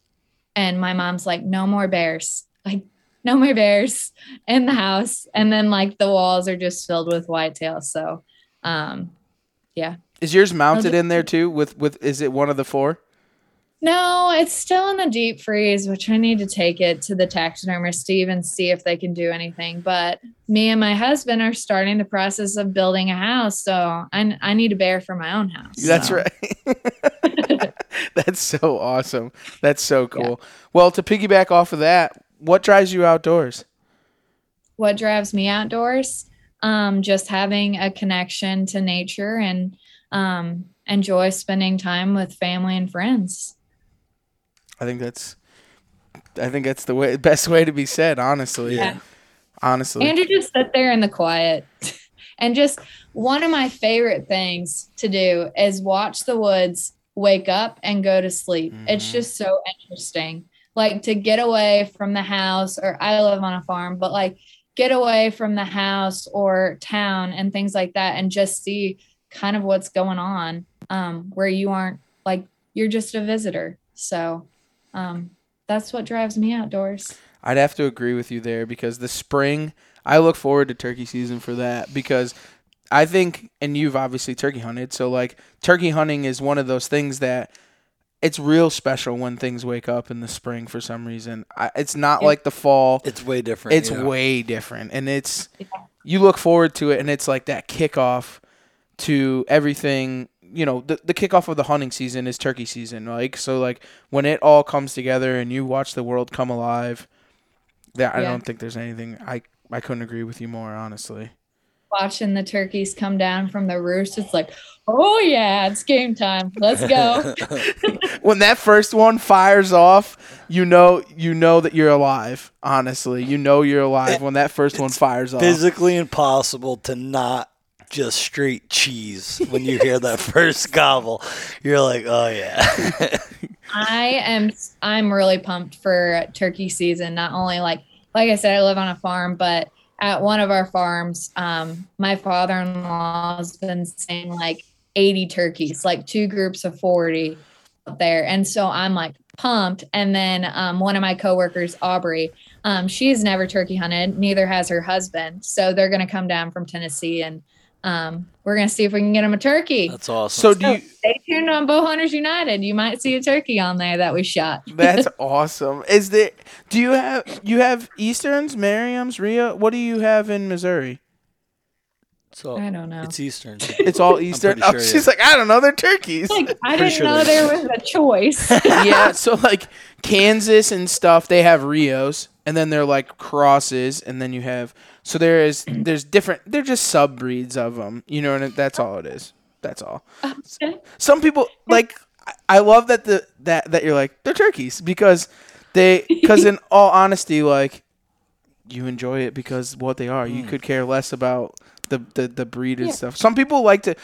Speaker 7: and my mom's like, no more bears, like no more bears in the house, and then like the walls are just filled with whitetails. So, um,
Speaker 2: Is yours mounted in there too? With with is it one of the four?
Speaker 7: No, it's still in the deep freeze, which I need to take it to the taxidermist Steve and see if they can do anything. But me and my husband are starting the process of building a house, so I, I need a bear for my own house.
Speaker 2: That's
Speaker 7: so.
Speaker 2: right. (laughs) That's so awesome. That's so cool. Well, to piggyback off of that, what drives you outdoors?
Speaker 7: What drives me outdoors? Um, just having a connection to nature and um, enjoy spending time with family and friends.
Speaker 2: I think that's I think that's the way best way to be said, honestly.
Speaker 7: Yeah.
Speaker 2: Honestly.
Speaker 7: And to just sit there in the quiet. (laughs) and just one of my favorite things to do is watch the woods wake up and go to sleep. It's
Speaker 2: Mhm.
Speaker 7: just so interesting. Like to get away from the house, or I live on a farm, but like get away from the house or town and things like that and just see kind of what's going on um, where you aren't like you're just a visitor. So um, that's what drives me outdoors.
Speaker 2: I'd have to agree with you there because the spring, I look forward to turkey season for that because I think, and you've obviously turkey hunted, so like turkey hunting is one of those things that it's real special when things wake up in the spring for some reason. I, it's not
Speaker 7: Yeah.
Speaker 2: like the fall.
Speaker 3: It's way different.
Speaker 2: It's
Speaker 3: yeah.
Speaker 2: way different, and it's
Speaker 7: Yeah.
Speaker 2: you look forward to it, and it's like that kickoff to everything. You know, the the kickoff of the hunting season is turkey season, like so. Like when it all comes together, and you watch the world come alive. That I don't think there's anything I I couldn't agree with you more, honestly.
Speaker 7: watching the turkeys come down from the roost, it's like, oh yeah, it's game time. Let's go. (laughs)
Speaker 2: when that first one fires off, you know you know that you're alive. Honestly, you know you're alive eh, when that first one fires off.
Speaker 3: physically impossible to not just straight cheese (laughs) when you hear that first gobble. You're like, oh yeah. (laughs)
Speaker 7: I am I'm really pumped for turkey season. Not only like like I said, I live on a farm, but at one of our farms, um, my father-in-law has been saying like 80 turkeys, like two groups of 40 out there. And so I'm like pumped. And then um, one of my coworkers, Aubrey, um, she's never turkey hunted, neither has her husband. So they're gonna come down from Tennessee and um, we're gonna see if we can get them a turkey.
Speaker 3: That's awesome.
Speaker 2: so do you?
Speaker 7: Stay tuned on Bowhunters United. You might see a turkey on there that we shot. (laughs)
Speaker 2: That's awesome. Is there? Do you have you have Easterns, Merriam's, Rio? What do you have in Missouri?
Speaker 3: so
Speaker 7: I don't know.
Speaker 3: it's Eastern.
Speaker 2: It's all Eastern.
Speaker 3: pretty
Speaker 2: Oh,
Speaker 3: sure, yeah. (laughs)
Speaker 2: she's like, I don't know. They're turkeys.
Speaker 7: like I didn't
Speaker 3: sure
Speaker 7: know there was a choice. (laughs)
Speaker 2: yeah, so like Kansas and stuff, they have Rios, and then they're like crosses, and then you have so there is there's different. They're just sub breeds of them, you know, and that's all it is. That's all. (laughs)
Speaker 7: Okay.
Speaker 2: Some people like. I- I love that the that that you're like they're turkeys because they because in (laughs) all honesty, like you enjoy it because what they are. You mm. could care less about the the, the breed and
Speaker 7: Yeah.
Speaker 2: stuff. Some people like to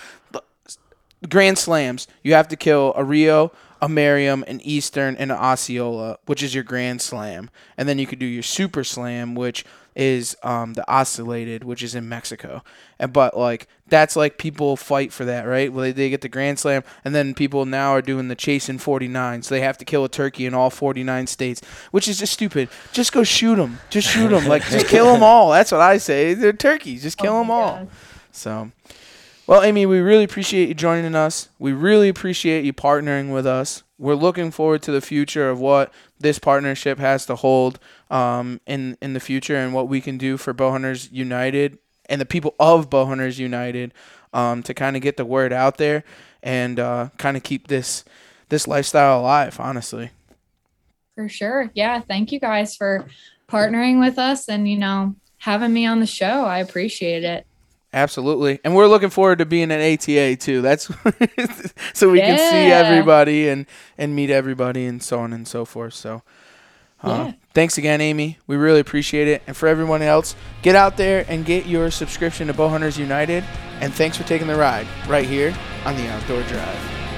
Speaker 2: grand slams. You have to kill a Rio, a Merriam, an Eastern, and an Osceola, which is your grand slam. And then you could do your super slam, which is um, the ocellated, which is in Mexico. And but like that's like people fight for that, right? Well, they, they get the grand slam, and then people now are doing the chase in 49, so they have to kill a turkey in all 49 states, which is just stupid. Just go shoot them. Just shoot them. Like just kill them all. That's what I say. They're turkeys. Just kill
Speaker 7: Oh
Speaker 2: them all.
Speaker 7: God.
Speaker 2: So, well, Aimie, we really appreciate you joining us. We really appreciate you partnering with us. We're looking forward to the future of what this partnership has to hold um, in in the future and what we can do for Bowhunters United and the people of Bowhunters United um, to kind of get the word out there and uh, kind of keep this this lifestyle alive. Honestly,
Speaker 7: For sure. Yeah. Thank you guys for partnering with us and, you know, having me on the show. I appreciate it.
Speaker 2: Absolutely. And we're looking forward to being at ATA too. That's (laughs) so we can see everybody and and meet everybody and so on and so forth. So uh,
Speaker 7: Yeah.
Speaker 2: thanks again, Aimie. We really appreciate it. And for everyone else, get out there and get your subscription to Bowhunters United. And thanks for taking the ride right here on the Outdoor Drive.